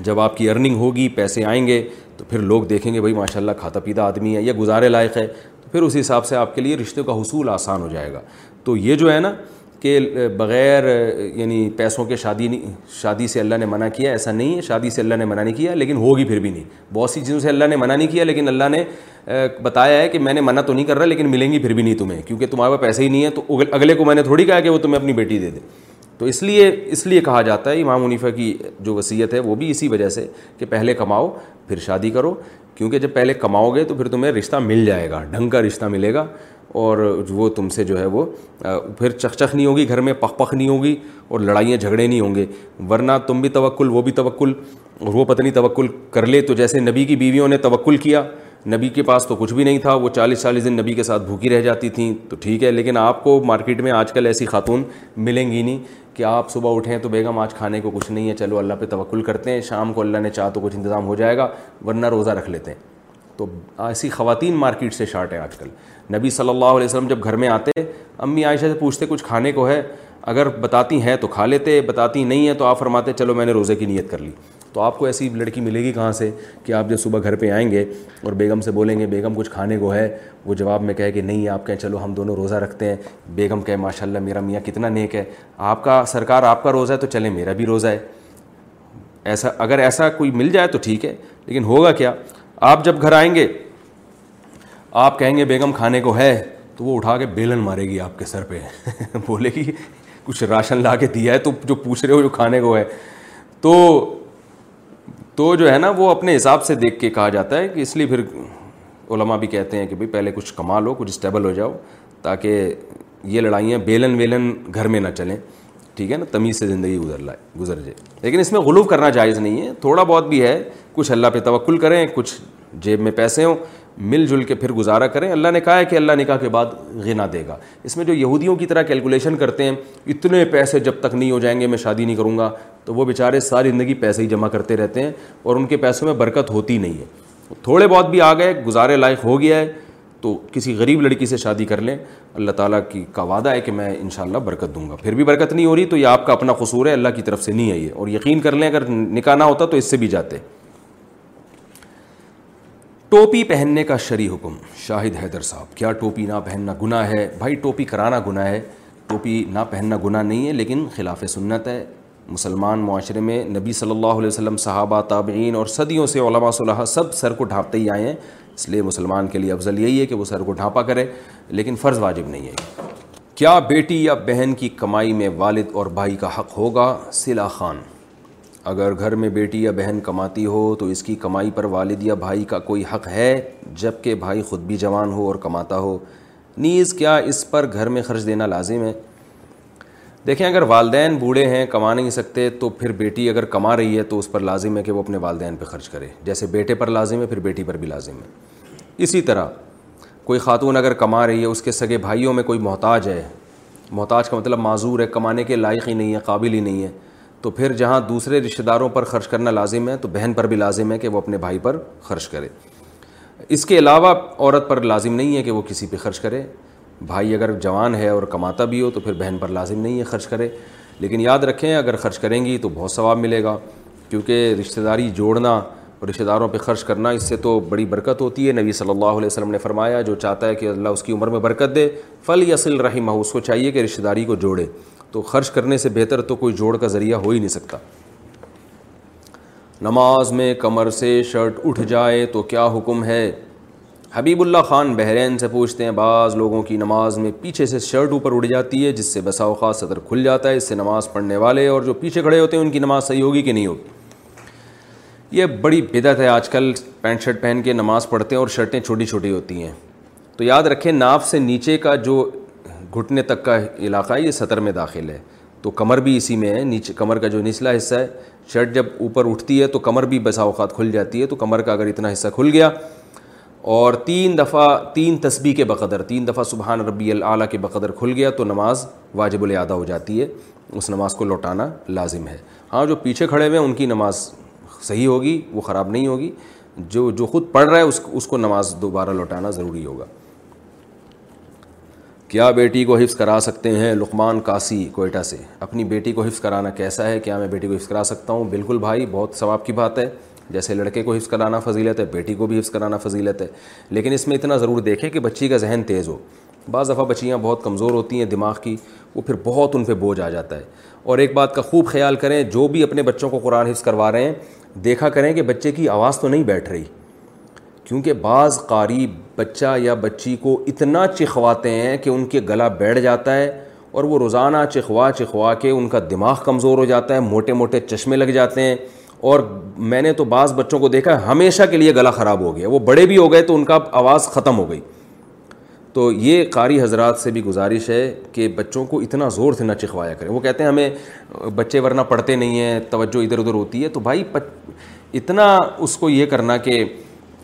جب آپ کی ارننگ ہوگی پیسے آئیں گے تو پھر لوگ دیکھیں گے بھائی ماشاء اللہ کھاتا پیتا آدمی ہے یا گزارے لائق ہے تو پھر اس حساب سے آپ کے لیے رشتے کا حصول آسان ہو جائے گا تو یہ جو ہے نا کہ بغیر یعنی پیسوں کے شادی نہیں شادی سے اللہ نے منع کیا ایسا نہیں ہے شادی سے اللہ نے منع نہیں کیا لیکن ہوگی پھر بھی نہیں بہت سی چیزوں سے اللہ نے منع نہیں کیا لیکن اللہ نے بتایا ہے کہ میں نے منع تو نہیں کر رہا لیکن ملیں گی پھر بھی نہیں تمہیں کیونکہ تمہارے پاس پیسے ہی نہیں ہے تو اگلے کو میں نے تھوڑی کہا کہ وہ تمہیں اپنی بیٹی دے دے تو اس لیے اس لیے کہا جاتا ہے امام منیفہ کی جو وصیت ہے وہ بھی اسی وجہ سے کہ پہلے کماؤ پھر شادی کرو کیونکہ جب پہلے کماؤ گے تو پھر تمہیں رشتہ مل جائے گا ڈھنگ کا رشتہ ملے گا اور وہ تم سے جو ہے وہ پھر چکچکھ نہیں ہوگی گھر میں پخ پخ نہیں ہوگی اور لڑائیاں جھگڑے نہیں ہوں گے ورنہ تم بھی توکل وہ بھی توکل اور وہ پتنی توکل کر لے تو جیسے نبی کی بیویوں نے توکل کیا نبی کے پاس تو کچھ بھی نہیں تھا وہ چالیس چالیس دن نبی کے ساتھ بھوکی رہ جاتی تھیں تو ٹھیک ہے لیکن آپ کو مارکیٹ میں آج کل ایسی خاتون ملیں گی نہیں کہ آپ صبح اٹھیں تو بیگم آج کھانے کو کچھ نہیں ہے چلو اللہ پہ توکل کرتے ہیں شام کو اللہ نے چاہ تو کچھ انتظام ہو جائے گا ورنہ روزہ رکھ لیتے ہیں تو ایسی خواتین مارکیٹ سے شارٹ ہے آج کل نبی صلی اللہ علیہ وسلم جب گھر میں آتے امی عائشہ سے پوچھتے کچھ کھانے کو ہے اگر بتاتی ہیں تو کھا لیتے بتاتی نہیں ہیں تو آپ فرماتے چلو میں نے روزے کی نیت کر لی تو آپ کو ایسی لڑکی ملے گی کہاں سے کہ آپ جب صبح گھر پہ آئیں گے اور بیگم سے بولیں گے بیگم کچھ کھانے کو ہے وہ جواب میں کہے کہ نہیں آپ کہیں چلو ہم دونوں روزہ رکھتے ہیں بیگم کہے ماشاء اللہ میرا میاں کتنا نیک ہے آپ کا سرکار آپ کا روزہ ہے تو چلیں میرا بھی روزہ ہے ایسا اگر ایسا کوئی مل جائے تو ٹھیک ہے لیکن ہوگا کیا آپ جب گھر آئیں گے آپ کہیں گے بیگم کھانے کو ہے تو وہ اٹھا کے بیلن مارے گی آپ کے سر پہ بولے گی کچھ راشن لا کے دیا ہے تو جو پوچھ رہے ہو جو کھانے کو ہے تو تو جو ہے نا وہ اپنے حساب سے دیکھ کے کہا جاتا ہے کہ اس لیے پھر علماء بھی کہتے ہیں کہ بھائی پہلے کچھ کما لو کچھ اسٹیبل ہو جاؤ تاکہ یہ لڑائیاں بیلن ویلن گھر میں نہ چلیں ٹھیک ہے نا تمیز سے زندگی گزر لائے گزر جائے لیکن اس میں غلو کرنا جائز نہیں ہے تھوڑا بہت بھی ہے کچھ اللہ پہ توقل کریں کچھ جیب میں پیسے ہوں مل جل کے پھر گزارا کریں اللہ نے کہا ہے کہ اللہ نکاح کے بعد غنا دے گا اس میں جو یہودیوں کی طرح کیلکولیشن کرتے ہیں اتنے پیسے جب تک نہیں ہو جائیں گے میں شادی نہیں کروں گا تو وہ بیچارے ساری زندگی پیسے ہی جمع کرتے رہتے ہیں اور ان کے پیسوں میں برکت ہوتی نہیں ہے تھوڑے بہت بھی آ گئے گزارے لائق ہو گیا ہے تو کسی غریب لڑکی سے شادی کر لیں اللہ تعالیٰ کی کا وعدہ ہے کہ میں انشاءاللہ برکت دوں گا پھر بھی برکت نہیں ہو رہی تو یہ آپ کا اپنا قصور ہے اللہ کی طرف سے نہیں ہے یہ اور یقین کر لیں اگر نکاح نہ ہوتا تو اس سے بھی جاتے ٹوپی پہننے کا شرعی حکم شاہد حیدر صاحب کیا ٹوپی نہ پہننا گناہ ہے بھائی ٹوپی کرانا گناہ ہے ٹوپی نہ پہننا گناہ نہیں ہے لیکن خلاف سنت ہے مسلمان معاشرے میں نبی صلی اللہ علیہ وسلم صحابہ تابعین اور صدیوں سے علماء صلی سب سر کو ڈھانپتے ہی آئے ہیں اس لیے مسلمان کے لیے افضل یہی ہے کہ وہ سر کو ڈھانپا کرے لیکن فرض واجب نہیں ہے کیا بیٹی یا بہن کی کمائی میں والد اور بھائی کا حق ہوگا سلا خان اگر گھر میں بیٹی یا بہن کماتی ہو تو اس کی کمائی پر والد یا بھائی کا کوئی حق ہے جب کہ بھائی خود بھی جوان ہو اور کماتا ہو نیز کیا اس پر گھر میں خرچ دینا لازم ہے دیکھیں اگر والدین بوڑھے ہیں کما نہیں سکتے تو پھر بیٹی اگر کما رہی ہے تو اس پر لازم ہے کہ وہ اپنے والدین پہ خرچ کرے جیسے بیٹے پر لازم ہے پھر بیٹی پر بھی لازم ہے اسی طرح کوئی خاتون اگر کما رہی ہے اس کے سگے بھائیوں میں کوئی محتاج ہے محتاج کا مطلب معذور ہے کمانے کے لائق ہی نہیں ہے قابل ہی نہیں ہے تو پھر جہاں دوسرے رشتہ داروں پر خرچ کرنا لازم ہے تو بہن پر بھی لازم ہے کہ وہ اپنے بھائی پر خرچ کرے اس کے علاوہ عورت پر لازم نہیں ہے کہ وہ کسی پہ خرچ کرے بھائی اگر جوان ہے اور کماتا بھی ہو تو پھر بہن پر لازم نہیں ہے خرچ کرے لیکن یاد رکھیں اگر خرچ کریں گی تو بہت ثواب ملے گا کیونکہ رشتہ داری جوڑنا رشتہ داروں پہ خرچ کرنا اس سے تو بڑی برکت ہوتی ہے نبی صلی اللہ علیہ وسلم نے فرمایا جو چاہتا ہے کہ اللہ اس کی عمر میں برکت دے فل یہ رحمہ اس کو چاہیے کہ رشتہ داری کو جوڑے تو خرچ کرنے سے بہتر تو کوئی جوڑ کا ذریعہ ہو ہی نہیں سکتا نماز میں کمر سے شرٹ اٹھ جائے تو کیا حکم ہے حبیب اللہ خان بحرین سے پوچھتے ہیں بعض لوگوں کی نماز میں پیچھے سے شرٹ اوپر اٹھ جاتی ہے جس سے بسا اوقات صدر کھل جاتا ہے اس سے نماز پڑھنے والے اور جو پیچھے کھڑے ہوتے ہیں ان کی نماز صحیح ہوگی کہ نہیں ہوگی یہ بڑی بدعت ہے آج کل پینٹ شرٹ پہن کے نماز پڑھتے ہیں اور شرٹیں چھوٹی چھوٹی ہوتی ہیں تو یاد رکھیں ناف سے نیچے کا جو گھٹنے تک کا علاقہ ہے یہ سطر میں داخل ہے تو کمر بھی اسی میں ہے نیچے کمر کا جو نچلا حصہ ہے شرٹ جب اوپر اٹھتی ہے تو کمر بھی بسا اوقات کھل جاتی ہے تو کمر کا اگر اتنا حصہ کھل گیا اور تین دفعہ تین تسبیح کے بقدر تین دفعہ سبحان ربی العلیٰ کے بقدر کھل گیا تو نماز واجب الادا ہو جاتی ہے اس نماز کو لوٹانا لازم ہے ہاں جو پیچھے کھڑے ہوئے ہیں ان کی نماز صحیح ہوگی وہ خراب نہیں ہوگی جو جو خود پڑھ رہا ہے اس اس کو نماز دوبارہ لوٹانا ضروری ہوگا کیا بیٹی کو حفظ کرا سکتے ہیں لقمان کاسی کوئٹہ سے اپنی بیٹی کو حفظ کرانا کیسا ہے کیا میں بیٹی کو حفظ کرا سکتا ہوں بالکل بھائی بہت ثواب کی بات ہے جیسے لڑکے کو حفظ کرانا فضیلت ہے بیٹی کو بھی حفظ کرانا فضیلت ہے لیکن اس میں اتنا ضرور دیکھیں کہ بچی کا ذہن تیز ہو بعض دفعہ بچیاں بہت کمزور ہوتی ہیں دماغ کی وہ پھر بہت ان پہ بوجھ آ جاتا ہے اور ایک بات کا خوب خیال کریں جو بھی اپنے بچوں کو قرآن حفظ کروا رہے ہیں دیکھا کریں کہ بچے کی آواز تو نہیں بیٹھ رہی کیونکہ بعض قاری بچہ یا بچی کو اتنا چکھواتے ہیں کہ ان کے گلا بیٹھ جاتا ہے اور وہ روزانہ چکھوا چکھوا کے ان کا دماغ کمزور ہو جاتا ہے موٹے موٹے چشمے لگ جاتے ہیں اور میں نے تو بعض بچوں کو دیکھا ہمیشہ کے لیے گلا خراب ہو گیا وہ بڑے بھی ہو گئے تو ان کا آواز ختم ہو گئی تو یہ قاری حضرات سے بھی گزارش ہے کہ بچوں کو اتنا زور سے نہ چکھوایا کریں وہ کہتے ہیں ہمیں بچے ورنہ پڑھتے نہیں ہیں توجہ ادھر ادھر ہوتی ہے تو بھائی اتنا اس کو یہ کرنا کہ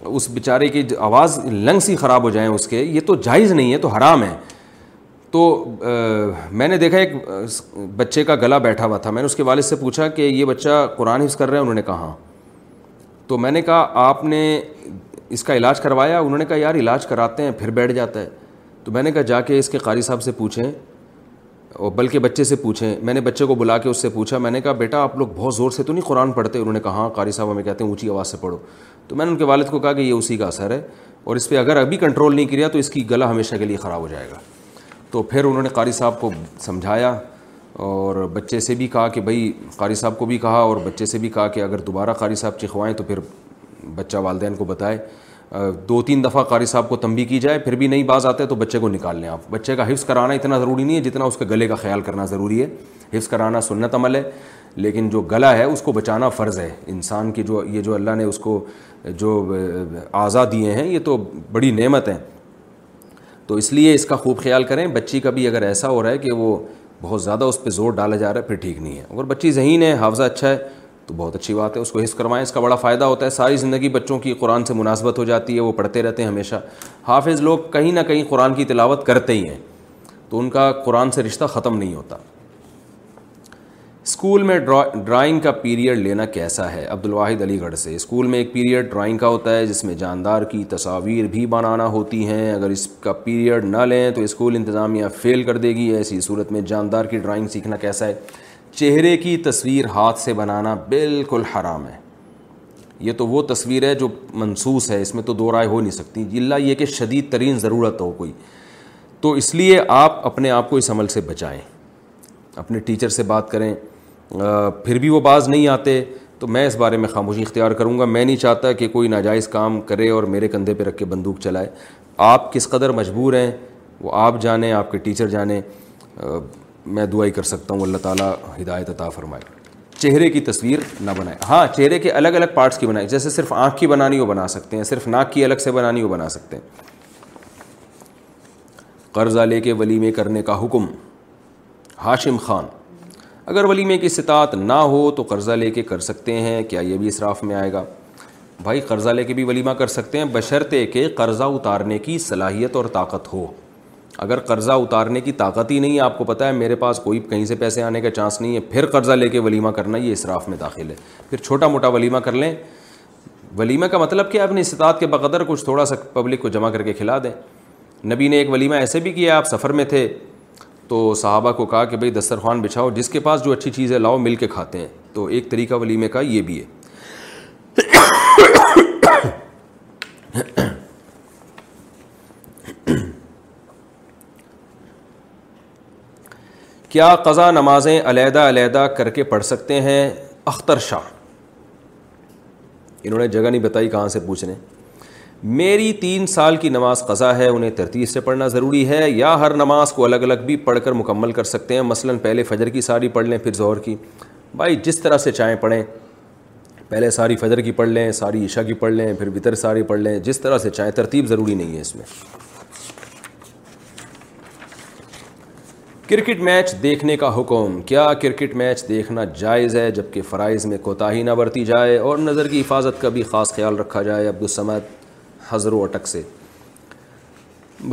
اس بیچارے کی آواز لنگس ہی خراب ہو جائیں اس کے یہ تو جائز نہیں ہے تو حرام ہے تو میں نے دیکھا ایک بچے کا گلا بیٹھا ہوا تھا میں نے اس کے والد سے پوچھا کہ یہ بچہ قرآن حفظ کر رہا ہے انہوں نے کہا ہاں۔ تو میں نے کہا آپ نے اس کا علاج کروایا انہوں نے کہا یار علاج کراتے ہیں پھر بیٹھ جاتا ہے تو میں نے کہا جا کے اس کے قاری صاحب سے پوچھیں اور بلکہ بچے سے پوچھیں میں نے بچے کو بلا کے اس سے پوچھا میں نے کہا بیٹا آپ لوگ بہت زور سے تو نہیں قرآن پڑھتے انہوں نے کہا ہاں قاری صاحب ہمیں کہتے ہیں اونچی آواز سے پڑھو تو میں نے ان کے والد کو کہا کہ یہ اسی کا اثر ہے اور اس پہ اگر ابھی کنٹرول نہیں کیا تو اس کی گلا ہمیشہ کے لیے خراب ہو جائے گا تو پھر انہوں نے قاری صاحب کو سمجھایا اور بچے سے بھی کہا کہ بھائی قاری صاحب کو بھی کہا اور بچے سے بھی کہا کہ اگر دوبارہ قاری صاحب چکھوائیں تو پھر بچہ والدین کو بتائے دو تین دفعہ قاری صاحب کو تنبی کی جائے پھر بھی نہیں باز آتے تو بچے کو نکال لیں آپ بچے کا حفظ کرانا اتنا ضروری نہیں ہے جتنا اس کے گلے کا خیال کرنا ضروری ہے حفظ کرانا سنت عمل ہے لیکن جو گلا ہے اس کو بچانا فرض ہے انسان کی جو یہ جو اللہ نے اس کو جو اعضا دیے ہیں یہ تو بڑی نعمت ہیں تو اس لیے اس کا خوب خیال کریں بچی کا بھی اگر ایسا ہو رہا ہے کہ وہ بہت زیادہ اس پہ زور ڈالا جا رہا ہے پھر ٹھیک نہیں ہے اگر بچی ذہین ہے حافظہ اچھا ہے تو بہت اچھی بات ہے اس کو حص کروائیں اس کا بڑا فائدہ ہوتا ہے ساری زندگی بچوں کی قرآن سے مناسبت ہو جاتی ہے وہ پڑھتے رہتے ہیں ہمیشہ حافظ لوگ کہیں نہ کہیں قرآن کی تلاوت کرتے ہی ہیں تو ان کا قرآن سے رشتہ ختم نہیں ہوتا اسکول میں ڈرائنگ کا پیریڈ لینا کیسا ہے عبد الواحد علی گڑھ سے اسکول میں ایک پیریڈ ڈرائنگ کا ہوتا ہے جس میں جاندار کی تصاویر بھی بنانا ہوتی ہیں اگر اس کا پیریڈ نہ لیں تو اسکول انتظامیہ فیل کر دے گی ایسی صورت میں جاندار کی ڈرائنگ سیکھنا کیسا ہے چہرے کی تصویر ہاتھ سے بنانا بالکل حرام ہے یہ تو وہ تصویر ہے جو منسوس ہے اس میں تو دو رائے ہو نہیں سکتی اللہ یہ کہ شدید ترین ضرورت ہو کوئی تو اس لیے آپ اپنے آپ کو اس عمل سے بچائیں اپنے ٹیچر سے بات کریں پھر بھی وہ باز نہیں آتے تو میں اس بارے میں خاموشی اختیار کروں گا میں نہیں چاہتا کہ کوئی ناجائز کام کرے اور میرے کندھے پہ رکھ کے بندوق چلائے آپ کس قدر مجبور ہیں وہ آپ جانیں آپ کے ٹیچر جانیں میں دعائی کر سکتا ہوں اللہ تعالیٰ ہدایت عطا فرمائے چہرے کی تصویر نہ بنائے ہاں چہرے کے الگ الگ پارٹس کی بنائے جیسے صرف آنکھ کی بنانی ہو بنا سکتے ہیں صرف ناک کی الگ سے بنانی ہو بنا سکتے ہیں قرضہ لے کے ولیمے کرنے کا حکم ہاشم خان اگر ولیمے کی استطاعت نہ ہو تو قرضہ لے کے کر سکتے ہیں کیا یہ بھی اسراف میں آئے گا بھائی قرضہ لے کے بھی ولیمہ کر سکتے ہیں بشرطے کے قرضہ اتارنے کی صلاحیت اور طاقت ہو اگر قرضہ اتارنے کی طاقت ہی نہیں ہے آپ کو پتہ ہے میرے پاس کوئی کہیں سے پیسے آنے کا چانس نہیں ہے پھر قرضہ لے کے ولیمہ کرنا یہ اصراف میں داخل ہے پھر چھوٹا موٹا ولیمہ کر لیں ولیمہ کا مطلب کہ اپنی استطاعت کے بقدر کچھ تھوڑا سا پبلک کو جمع کر کے کھلا دیں نبی نے ایک ولیمہ ایسے بھی کیا آپ سفر میں تھے تو صحابہ کو کہا کہ بھئی دسترخوان بچھاؤ جس کے پاس جو اچھی چیز ہے لاؤ مل کے کھاتے ہیں تو ایک طریقہ ولیمے کا یہ بھی ہے کیا قضا نمازیں علیحدہ علیحدہ کر کے پڑھ سکتے ہیں اختر شاہ انہوں نے جگہ نہیں بتائی کہاں سے پوچھنے میری تین سال کی نماز قضا ہے انہیں ترتیب سے پڑھنا ضروری ہے یا ہر نماز کو الگ الگ بھی پڑھ کر مکمل کر سکتے ہیں مثلا پہلے فجر کی ساری پڑھ لیں پھر ظہر کی بھائی جس طرح سے چاہیں پڑھیں پہلے ساری فجر کی پڑھ لیں ساری عشاء کی پڑھ لیں پھر بطر ساری پڑھ لیں جس طرح سے چاہیں ترتیب ضروری نہیں ہے اس میں کرکٹ میچ دیکھنے کا حکم کیا کرکٹ میچ دیکھنا جائز ہے جبکہ فرائض میں کوتاہی نہ برتی جائے اور نظر کی حفاظت کا بھی خاص خیال رکھا جائے عبدالسمد حضر و اٹک سے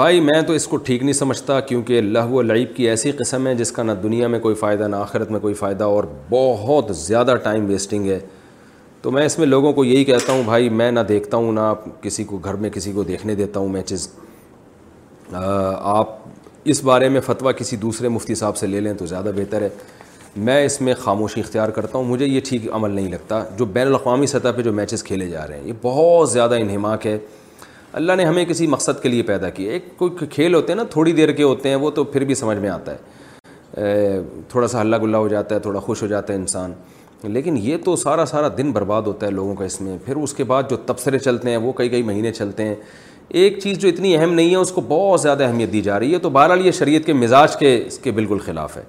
بھائی میں تو اس کو ٹھیک نہیں سمجھتا کیونکہ لہو و لعیب کی ایسی قسم ہے جس کا نہ دنیا میں کوئی فائدہ نہ آخرت میں کوئی فائدہ اور بہت زیادہ ٹائم ویسٹنگ ہے تو میں اس میں لوگوں کو یہی کہتا ہوں بھائی میں نہ دیکھتا ہوں نہ کسی کو گھر میں کسی کو دیکھنے دیتا ہوں میچز آپ اس بارے میں فتویٰ کسی دوسرے مفتی صاحب سے لے لیں تو زیادہ بہتر ہے میں اس میں خاموشی اختیار کرتا ہوں مجھے یہ ٹھیک عمل نہیں لگتا جو بین الاقوامی سطح پہ جو میچز کھیلے جا رہے ہیں یہ بہت زیادہ انہماک ہے اللہ نے ہمیں کسی مقصد کے لیے پیدا کیا ایک کوئی کھیل ہوتے ہیں نا تھوڑی دیر کے ہوتے ہیں وہ تو پھر بھی سمجھ میں آتا ہے تھوڑا سا ہلّا گلا ہو جاتا ہے تھوڑا خوش ہو جاتا ہے انسان لیکن یہ تو سارا سارا دن برباد ہوتا ہے لوگوں کا اس میں پھر اس کے بعد جو تبصرے چلتے ہیں وہ کئی کئی مہینے چلتے ہیں ایک چیز جو اتنی اہم نہیں ہے اس کو بہت زیادہ اہمیت دی جا رہی ہے تو بہرحال یہ شریعت کے مزاج کے اس کے بالکل خلاف ہے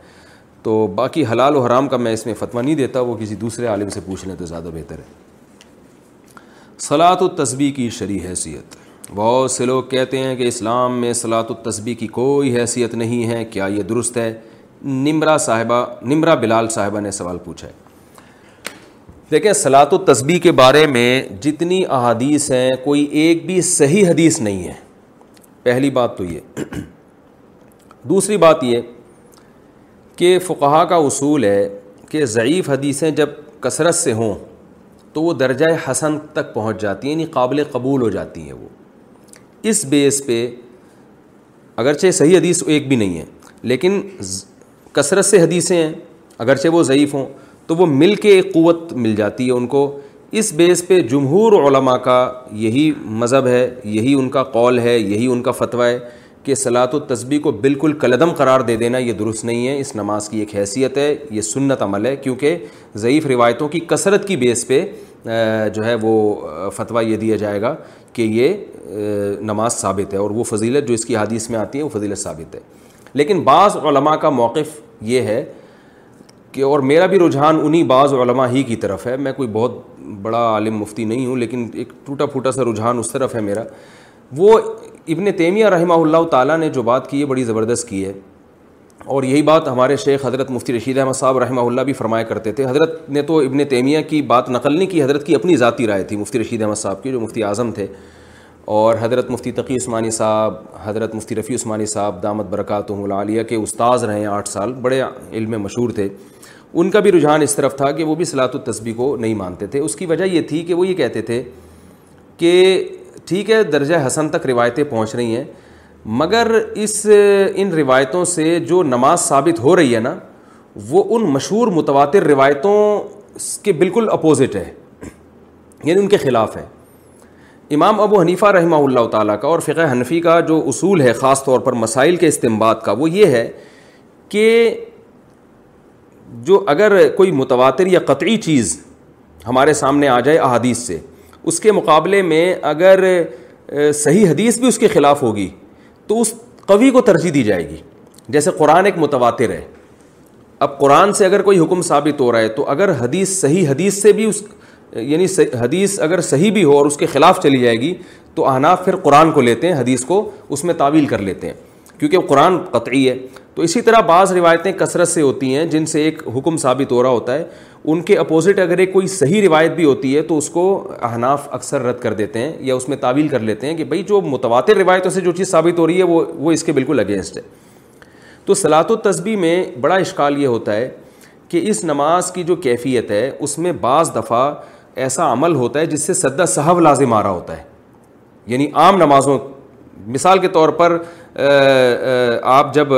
تو باقی حلال و حرام کا میں اس میں فتویٰ نہیں دیتا وہ کسی دوسرے عالم سے پوچھ لیں تو زیادہ بہتر ہے صلاۃ و تصبیح کی شرع حیثیت بہت سے لوگ کہتے ہیں کہ اسلام میں صلاۃ و تصویح کی کوئی حیثیت نہیں ہے کیا یہ درست ہے نمرا صاحبہ نمرا بلال صاحبہ نے سوال پوچھا ہے دیکھیں سلاۃ و تصبی کے بارے میں جتنی احادیث ہیں کوئی ایک بھی صحیح حدیث نہیں ہے پہلی بات تو یہ دوسری بات یہ کہ فقہ کا اصول ہے کہ ضعیف حدیثیں جب کثرت سے ہوں تو وہ درجۂ حسن تک پہنچ جاتی ہیں یعنی قابل قبول ہو جاتی ہیں وہ اس بیس پہ اگرچہ صحیح حدیث ایک بھی نہیں ہے لیکن کثرت سے حدیثیں ہیں اگرچہ وہ ضعیف ہوں تو وہ مل کے ایک قوت مل جاتی ہے ان کو اس بیس پہ جمہور علماء کا یہی مذہب ہے یہی ان کا قول ہے یہی ان کا فتویٰ ہے کہ صلاح و تسبیح کو بالکل کلدم قرار دے دینا یہ درست نہیں ہے اس نماز کی ایک حیثیت ہے یہ سنت عمل ہے کیونکہ ضعیف روایتوں کی کثرت کی بیس پہ جو ہے وہ فتویٰ یہ دیا جائے گا کہ یہ نماز ثابت ہے اور وہ فضیلت جو اس کی حادیث میں آتی ہے وہ فضیلت ثابت ہے لیکن بعض علماء کا موقف یہ ہے کہ اور میرا بھی رجحان انہی بعض علماء ہی کی طرف ہے میں کوئی بہت بڑا عالم مفتی نہیں ہوں لیکن ایک ٹوٹا پھوٹا سا رجحان اس طرف ہے میرا وہ ابن تیمیہ رحمہ اللہ تعالیٰ نے جو بات کی ہے بڑی زبردست کی ہے اور یہی بات ہمارے شیخ حضرت مفتی رشید احمد صاحب رحمہ اللہ بھی فرمایا کرتے تھے حضرت نے تو ابن تیمیہ کی بات نقل نہیں کی حضرت کی اپنی ذاتی رائے تھی مفتی رشید احمد صاحب کی جو مفتی اعظم تھے اور حضرت مفتی تقی عثمانی صاحب حضرت مفتی رفیع عثمانی صاحب دامت برکاتہم العالیہ کے استاذ رہے ہیں آٹھ سال بڑے علم مشہور تھے ان کا بھی رجحان اس طرف تھا کہ وہ بھی صلاح الطبیع کو نہیں مانتے تھے اس کی وجہ یہ تھی کہ وہ یہ کہتے تھے کہ ٹھیک ہے درجۂ حسن تک روایتیں پہنچ رہی ہیں مگر اس ان روایتوں سے جو نماز ثابت ہو رہی ہے نا وہ ان مشہور متواتر روایتوں کے بالکل اپوزٹ ہے یعنی ان کے خلاف ہے امام ابو حنیفہ رحمہ اللہ تعالیٰ کا اور فقہ حنفی کا جو اصول ہے خاص طور پر مسائل کے استعمال کا وہ یہ ہے کہ جو اگر کوئی متواتر یا قطعی چیز ہمارے سامنے آ جائے احادیث سے اس کے مقابلے میں اگر صحیح حدیث بھی اس کے خلاف ہوگی تو اس قوی کو ترجیح دی جائے گی جیسے قرآن ایک متواتر ہے اب قرآن سے اگر کوئی حکم ثابت ہو رہا ہے تو اگر حدیث صحیح حدیث سے بھی اس یعنی حدیث اگر صحیح بھی ہو اور اس کے خلاف چلی جائے گی تو احناف پھر قرآن کو لیتے ہیں حدیث کو اس میں تعویل کر لیتے ہیں کیونکہ قرآن قطعی ہے تو اسی طرح بعض روایتیں کثرت سے ہوتی ہیں جن سے ایک حکم ثابت ہو رہا ہوتا ہے ان کے اپوزٹ اگر ایک کوئی صحیح روایت بھی ہوتی ہے تو اس کو احناف اکثر رد کر دیتے ہیں یا اس میں تعویل کر لیتے ہیں کہ بھائی جو متواتر روایتوں سے جو چیز ثابت ہو رہی ہے وہ وہ اس کے بالکل اگینسٹ ہے تو صلاۃ و تصبی میں بڑا اشکال یہ ہوتا ہے کہ اس نماز کی جو کیفیت ہے اس میں بعض دفعہ ایسا عمل ہوتا ہے جس سے سدا صحب لازم آ رہا ہوتا ہے یعنی عام نمازوں مثال کے طور پر آپ جب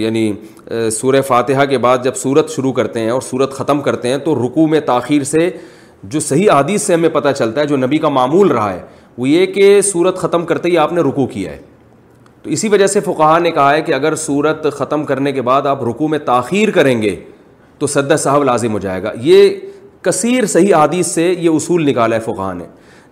یعنی سورہ فاتحہ کے بعد جب سورت شروع کرتے ہیں اور سورت ختم کرتے ہیں تو رکوع میں تاخیر سے جو صحیح حدیث سے ہمیں پتہ چلتا ہے جو نبی کا معمول رہا ہے وہ یہ کہ سورت ختم کرتے ہی آپ نے رکو کیا ہے تو اسی وجہ سے فقہ نے کہا ہے کہ اگر سورت ختم کرنے کے بعد آپ رکوع میں تاخیر کریں گے تو سدہ صاحب لازم ہو جائے گا یہ کثیر صحیح حدیث سے یہ اصول نکالا ہے فقہ نے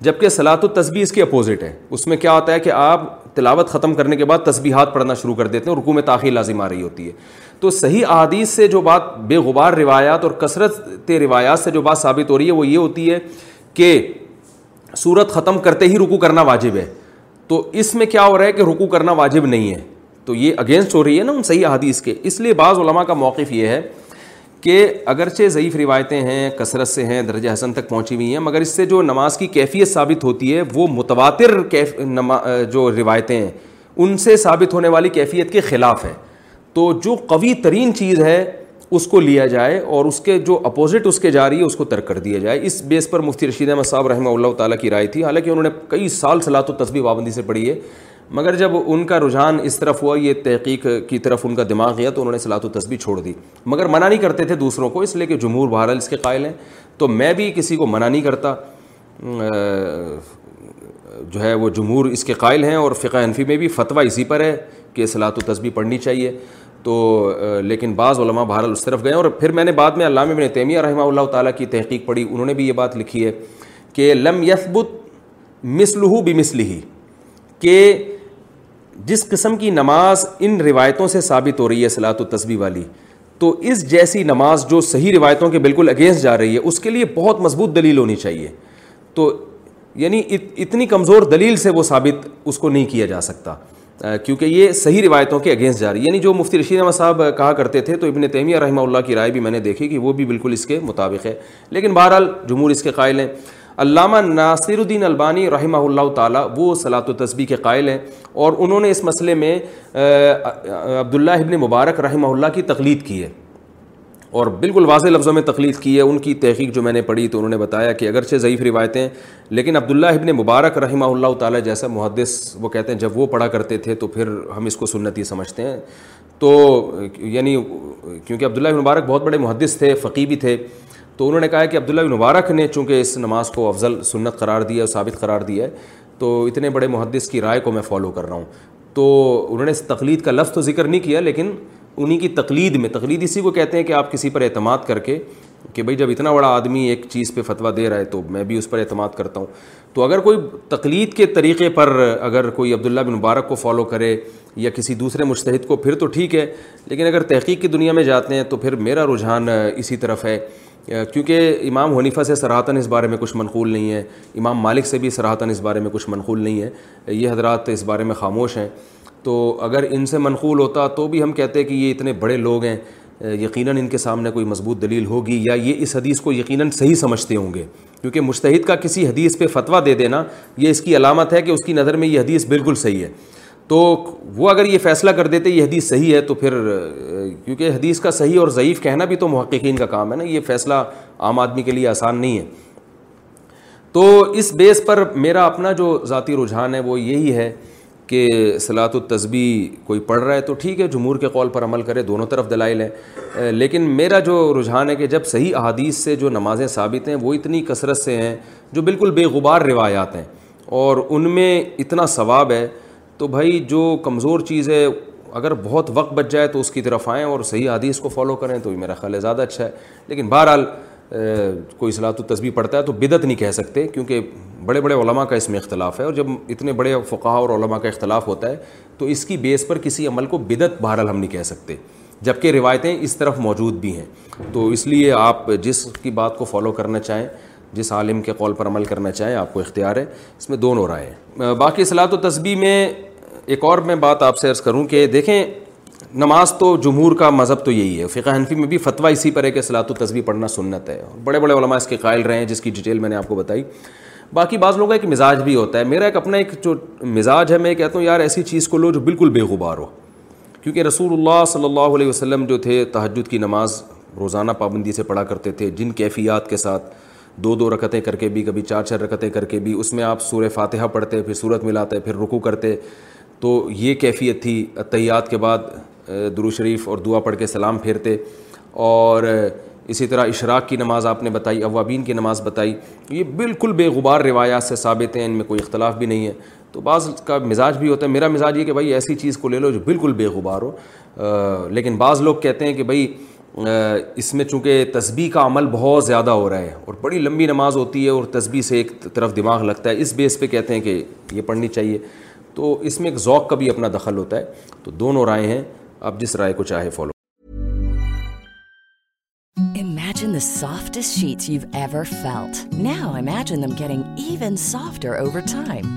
جبکہ سلاۃ و تصوی اس کی اپوزٹ ہے اس میں کیا ہوتا ہے کہ آپ تلاوت ختم کرنے کے بعد تسبیحات ہاتھ پڑھنا شروع کر دیتے ہیں اور رکوع میں تاخیر لازم آ رہی ہوتی ہے تو صحیح احادیث سے جو بات بے غبار روایات اور کثرت روایات سے جو بات ثابت ہو رہی ہے وہ یہ ہوتی ہے کہ صورت ختم کرتے ہی رکو کرنا واجب ہے تو اس میں کیا ہو رہا ہے کہ رکو کرنا واجب نہیں ہے تو یہ اگینسٹ ہو رہی ہے نا ان صحیح احادیث کے اس لیے بعض علماء کا موقف یہ ہے کہ اگرچہ ضعیف روایتیں ہیں کثرت سے ہیں درجہ حسن تک پہنچی ہوئی ہیں مگر اس سے جو نماز کی کیفیت ثابت ہوتی ہے وہ متواتر جو روایتیں ہیں ان سے ثابت ہونے والی کیفیت کے خلاف ہیں تو جو قوی ترین چیز ہے اس کو لیا جائے اور اس کے جو اپوزٹ اس کے جا رہی ہے اس کو ترک کر دیا جائے اس بیس پر مفتی رشید احمد صاحب رحمہ اللہ تعالیٰ کی رائے تھی حالانکہ انہوں نے کئی سال صلاح و تصویر پابندی سے پڑھی ہے مگر جب ان کا رجحان اس طرف ہوا یہ تحقیق کی طرف ان کا دماغ گیا تو انہوں نے صلاح و تسبیح چھوڑ دی مگر منع نہیں کرتے تھے دوسروں کو اس لیے کہ جمہور بہرحال اس کے قائل ہیں تو میں بھی کسی کو منع نہیں کرتا جو ہے وہ جمہور اس کے قائل ہیں اور فقہ حنفی میں بھی فتویٰ اسی پر ہے کہ صلاح و تصبی پڑھنی چاہیے تو لیکن بعض علماء بہرحال اس طرف گئے اور پھر میں نے بعد میں علامہ تیمیہ رحمہ اللہ تعالیٰ کی تحقیق پڑھی انہوں نے بھی یہ بات لکھی ہے کہ لم یثبت بت بمثلہ بھی کہ جس قسم کی نماز ان روایتوں سے ثابت ہو رہی ہے صلاح و تصبی والی تو اس جیسی نماز جو صحیح روایتوں کے بالکل اگینسٹ جا رہی ہے اس کے لیے بہت مضبوط دلیل ہونی چاہیے تو یعنی اتنی کمزور دلیل سے وہ ثابت اس کو نہیں کیا جا سکتا کیونکہ یہ صحیح روایتوں کے اگینسٹ جا رہی ہے یعنی جو مفتی رشید احمد صاحب کہا کرتے تھے تو ابن تیمیہ رحمہ اللہ کی رائے بھی میں نے دیکھی کہ وہ بھی بالکل اس کے مطابق ہے لیکن بہرحال جمہور اس کے قائل ہیں علامہ ناصر الدین البانی رحمہ اللہ تعالیٰ وہ صلاح و تسبیح کے قائل ہیں اور انہوں نے اس مسئلے میں عبداللہ ابن مبارک رحمہ اللہ کی تقلید کی ہے اور بالکل واضح لفظوں میں تقلید کی ہے ان کی تحقیق جو میں نے پڑھی تو انہوں نے بتایا کہ اگرچہ ضعیف روایتیں لیکن عبداللہ ابن مبارک رحمہ اللہ تعالیٰ جیسا محدث وہ کہتے ہیں جب وہ پڑھا کرتے تھے تو پھر ہم اس کو سنتی سمجھتے ہیں تو یعنی کیونکہ عبداللہ ابن مبارک بہت بڑے محدث تھے فقی بھی تھے تو انہوں نے کہا کہ عبداللہ بن مبارک نے چونکہ اس نماز کو افضل سنت قرار دیا ثابت قرار دیا ہے تو اتنے بڑے محدث کی رائے کو میں فالو کر رہا ہوں تو انہوں نے اس تقلید کا لفظ تو ذکر نہیں کیا لیکن انہی کی تقلید میں تقلید اسی کو کہتے ہیں کہ آپ کسی پر اعتماد کر کے کہ بھائی جب اتنا بڑا آدمی ایک چیز پہ فتویٰ دے رہا ہے تو میں بھی اس پر اعتماد کرتا ہوں تو اگر کوئی تقلید کے طریقے پر اگر کوئی عبداللہ بن مبارک کو فالو کرے یا کسی دوسرے مشتحد کو پھر تو ٹھیک ہے لیکن اگر تحقیق کی دنیا میں جاتے ہیں تو پھر میرا رجحان اسی طرف ہے کیونکہ امام حنیفہ سے سراہتاً اس بارے میں کچھ منقول نہیں ہے امام مالک سے بھی سراہتاً اس بارے میں کچھ منقول نہیں ہے یہ حضرات اس بارے میں خاموش ہیں تو اگر ان سے منقول ہوتا تو بھی ہم کہتے ہیں کہ یہ اتنے بڑے لوگ ہیں یقیناً ان کے سامنے کوئی مضبوط دلیل ہوگی یا یہ اس حدیث کو یقیناً صحیح سمجھتے ہوں گے کیونکہ مشتحد کا کسی حدیث پہ فتویٰ دے دینا یہ اس کی علامت ہے کہ اس کی نظر میں یہ حدیث بالکل صحیح ہے تو وہ اگر یہ فیصلہ کر دیتے یہ حدیث صحیح ہے تو پھر کیونکہ حدیث کا صحیح اور ضعیف کہنا بھی تو محققین کا کام ہے نا یہ فیصلہ عام آدمی کے لیے آسان نہیں ہے تو اس بیس پر میرا اپنا جو ذاتی رجحان ہے وہ یہی ہے کہ صلابی کوئی پڑھ رہا ہے تو ٹھیک ہے جمہور کے قول پر عمل کرے دونوں طرف دلائل ہیں لیکن میرا جو رجحان ہے کہ جب صحیح احادیث سے جو نمازیں ثابت ہیں وہ اتنی کثرت سے ہیں جو بالکل بے غبار روایات ہیں اور ان میں اتنا ثواب ہے تو بھائی جو کمزور چیز ہے اگر بہت وقت بچ جائے تو اس کی طرف آئیں اور صحیح حدیث کو فالو کریں تو یہ میرا خیال ہے زیادہ اچھا ہے لیکن بہرحال کوئی اصلاط و تصوی پڑھتا ہے تو بدت نہیں کہہ سکتے کیونکہ بڑے بڑے علماء کا اس میں اختلاف ہے اور جب اتنے بڑے فقہ اور علماء کا اختلاف ہوتا ہے تو اس کی بیس پر کسی عمل کو بدعت بہرحال ہم نہیں کہہ سکتے جبکہ روایتیں اس طرف موجود بھی ہیں تو اس لیے آپ جس کی بات کو فالو کرنا چاہیں جس عالم کے قول پر عمل کرنا چاہیں آپ کو اختیار ہے اس میں دونوں رائے ہیں باقی اصلاط و تصویح میں ایک اور میں بات آپ سے عرض کروں کہ دیکھیں نماز تو جمہور کا مذہب تو یہی ہے فقہ حنفی میں بھی فتویٰ اسی پر ہے کہ سلاۃ و تصویر پڑھنا سنت ہے بڑے بڑے علماء اس کے قائل رہے ہیں جس کی ڈیٹیل میں نے آپ کو بتائی باقی بعض لوگوں کا ایک مزاج بھی ہوتا ہے میرا ایک اپنا ایک جو مزاج ہے میں کہتا ہوں یار ایسی چیز کو لو جو بالکل بے غبار ہو کیونکہ رسول اللہ صلی اللہ علیہ وسلم جو تھے تہجد کی نماز روزانہ پابندی سے پڑھا کرتے تھے جن کیفیات کے ساتھ دو دو رکتیں کر کے بھی کبھی چار چار رکتیں کر کے بھی اس میں آپ سورہ فاتحہ پڑھتے پھر صورت ملاتے پھر رکو کرتے تو یہ کیفیت تھی اطّیات کے بعد درو شریف اور دعا پڑھ کے سلام پھیرتے اور اسی طرح اشراق کی نماز آپ نے بتائی اوابین کی نماز بتائی یہ بالکل بے غبار روایات سے ثابت ہیں ان میں کوئی اختلاف بھی نہیں ہے تو بعض کا مزاج بھی ہوتا ہے میرا مزاج یہ کہ بھائی ایسی چیز کو لے لو جو بالکل بے غبار ہو لیکن بعض لوگ کہتے ہیں کہ بھائی اس میں چونکہ تسبیح کا عمل بہت زیادہ ہو رہا ہے اور بڑی لمبی نماز ہوتی ہے اور تسبیح سے ایک طرف دماغ لگتا ہے اس بیس پہ کہتے ہیں کہ یہ پڑھنی چاہیے تو اس میں ایک ذوق کا بھی اپنا دخل ہوتا ہے تو دونوں رائے ہیں آپ جس رائے کو چاہے follow imagine the softest sheet you ever felt then imagining even softer over time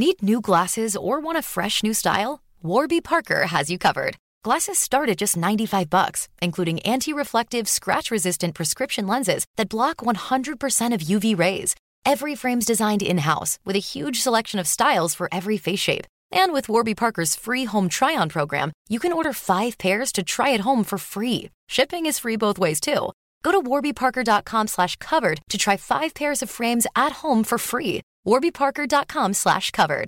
net new glasses hundred percent of U V rays every frames in house with a huge selection of style for every face shape and with Warby Parker's free home try on program you can orders for free shipping us free باٹ ویسٹ کرو وور بیش frames at home for free Warby Parker dot com slash خبر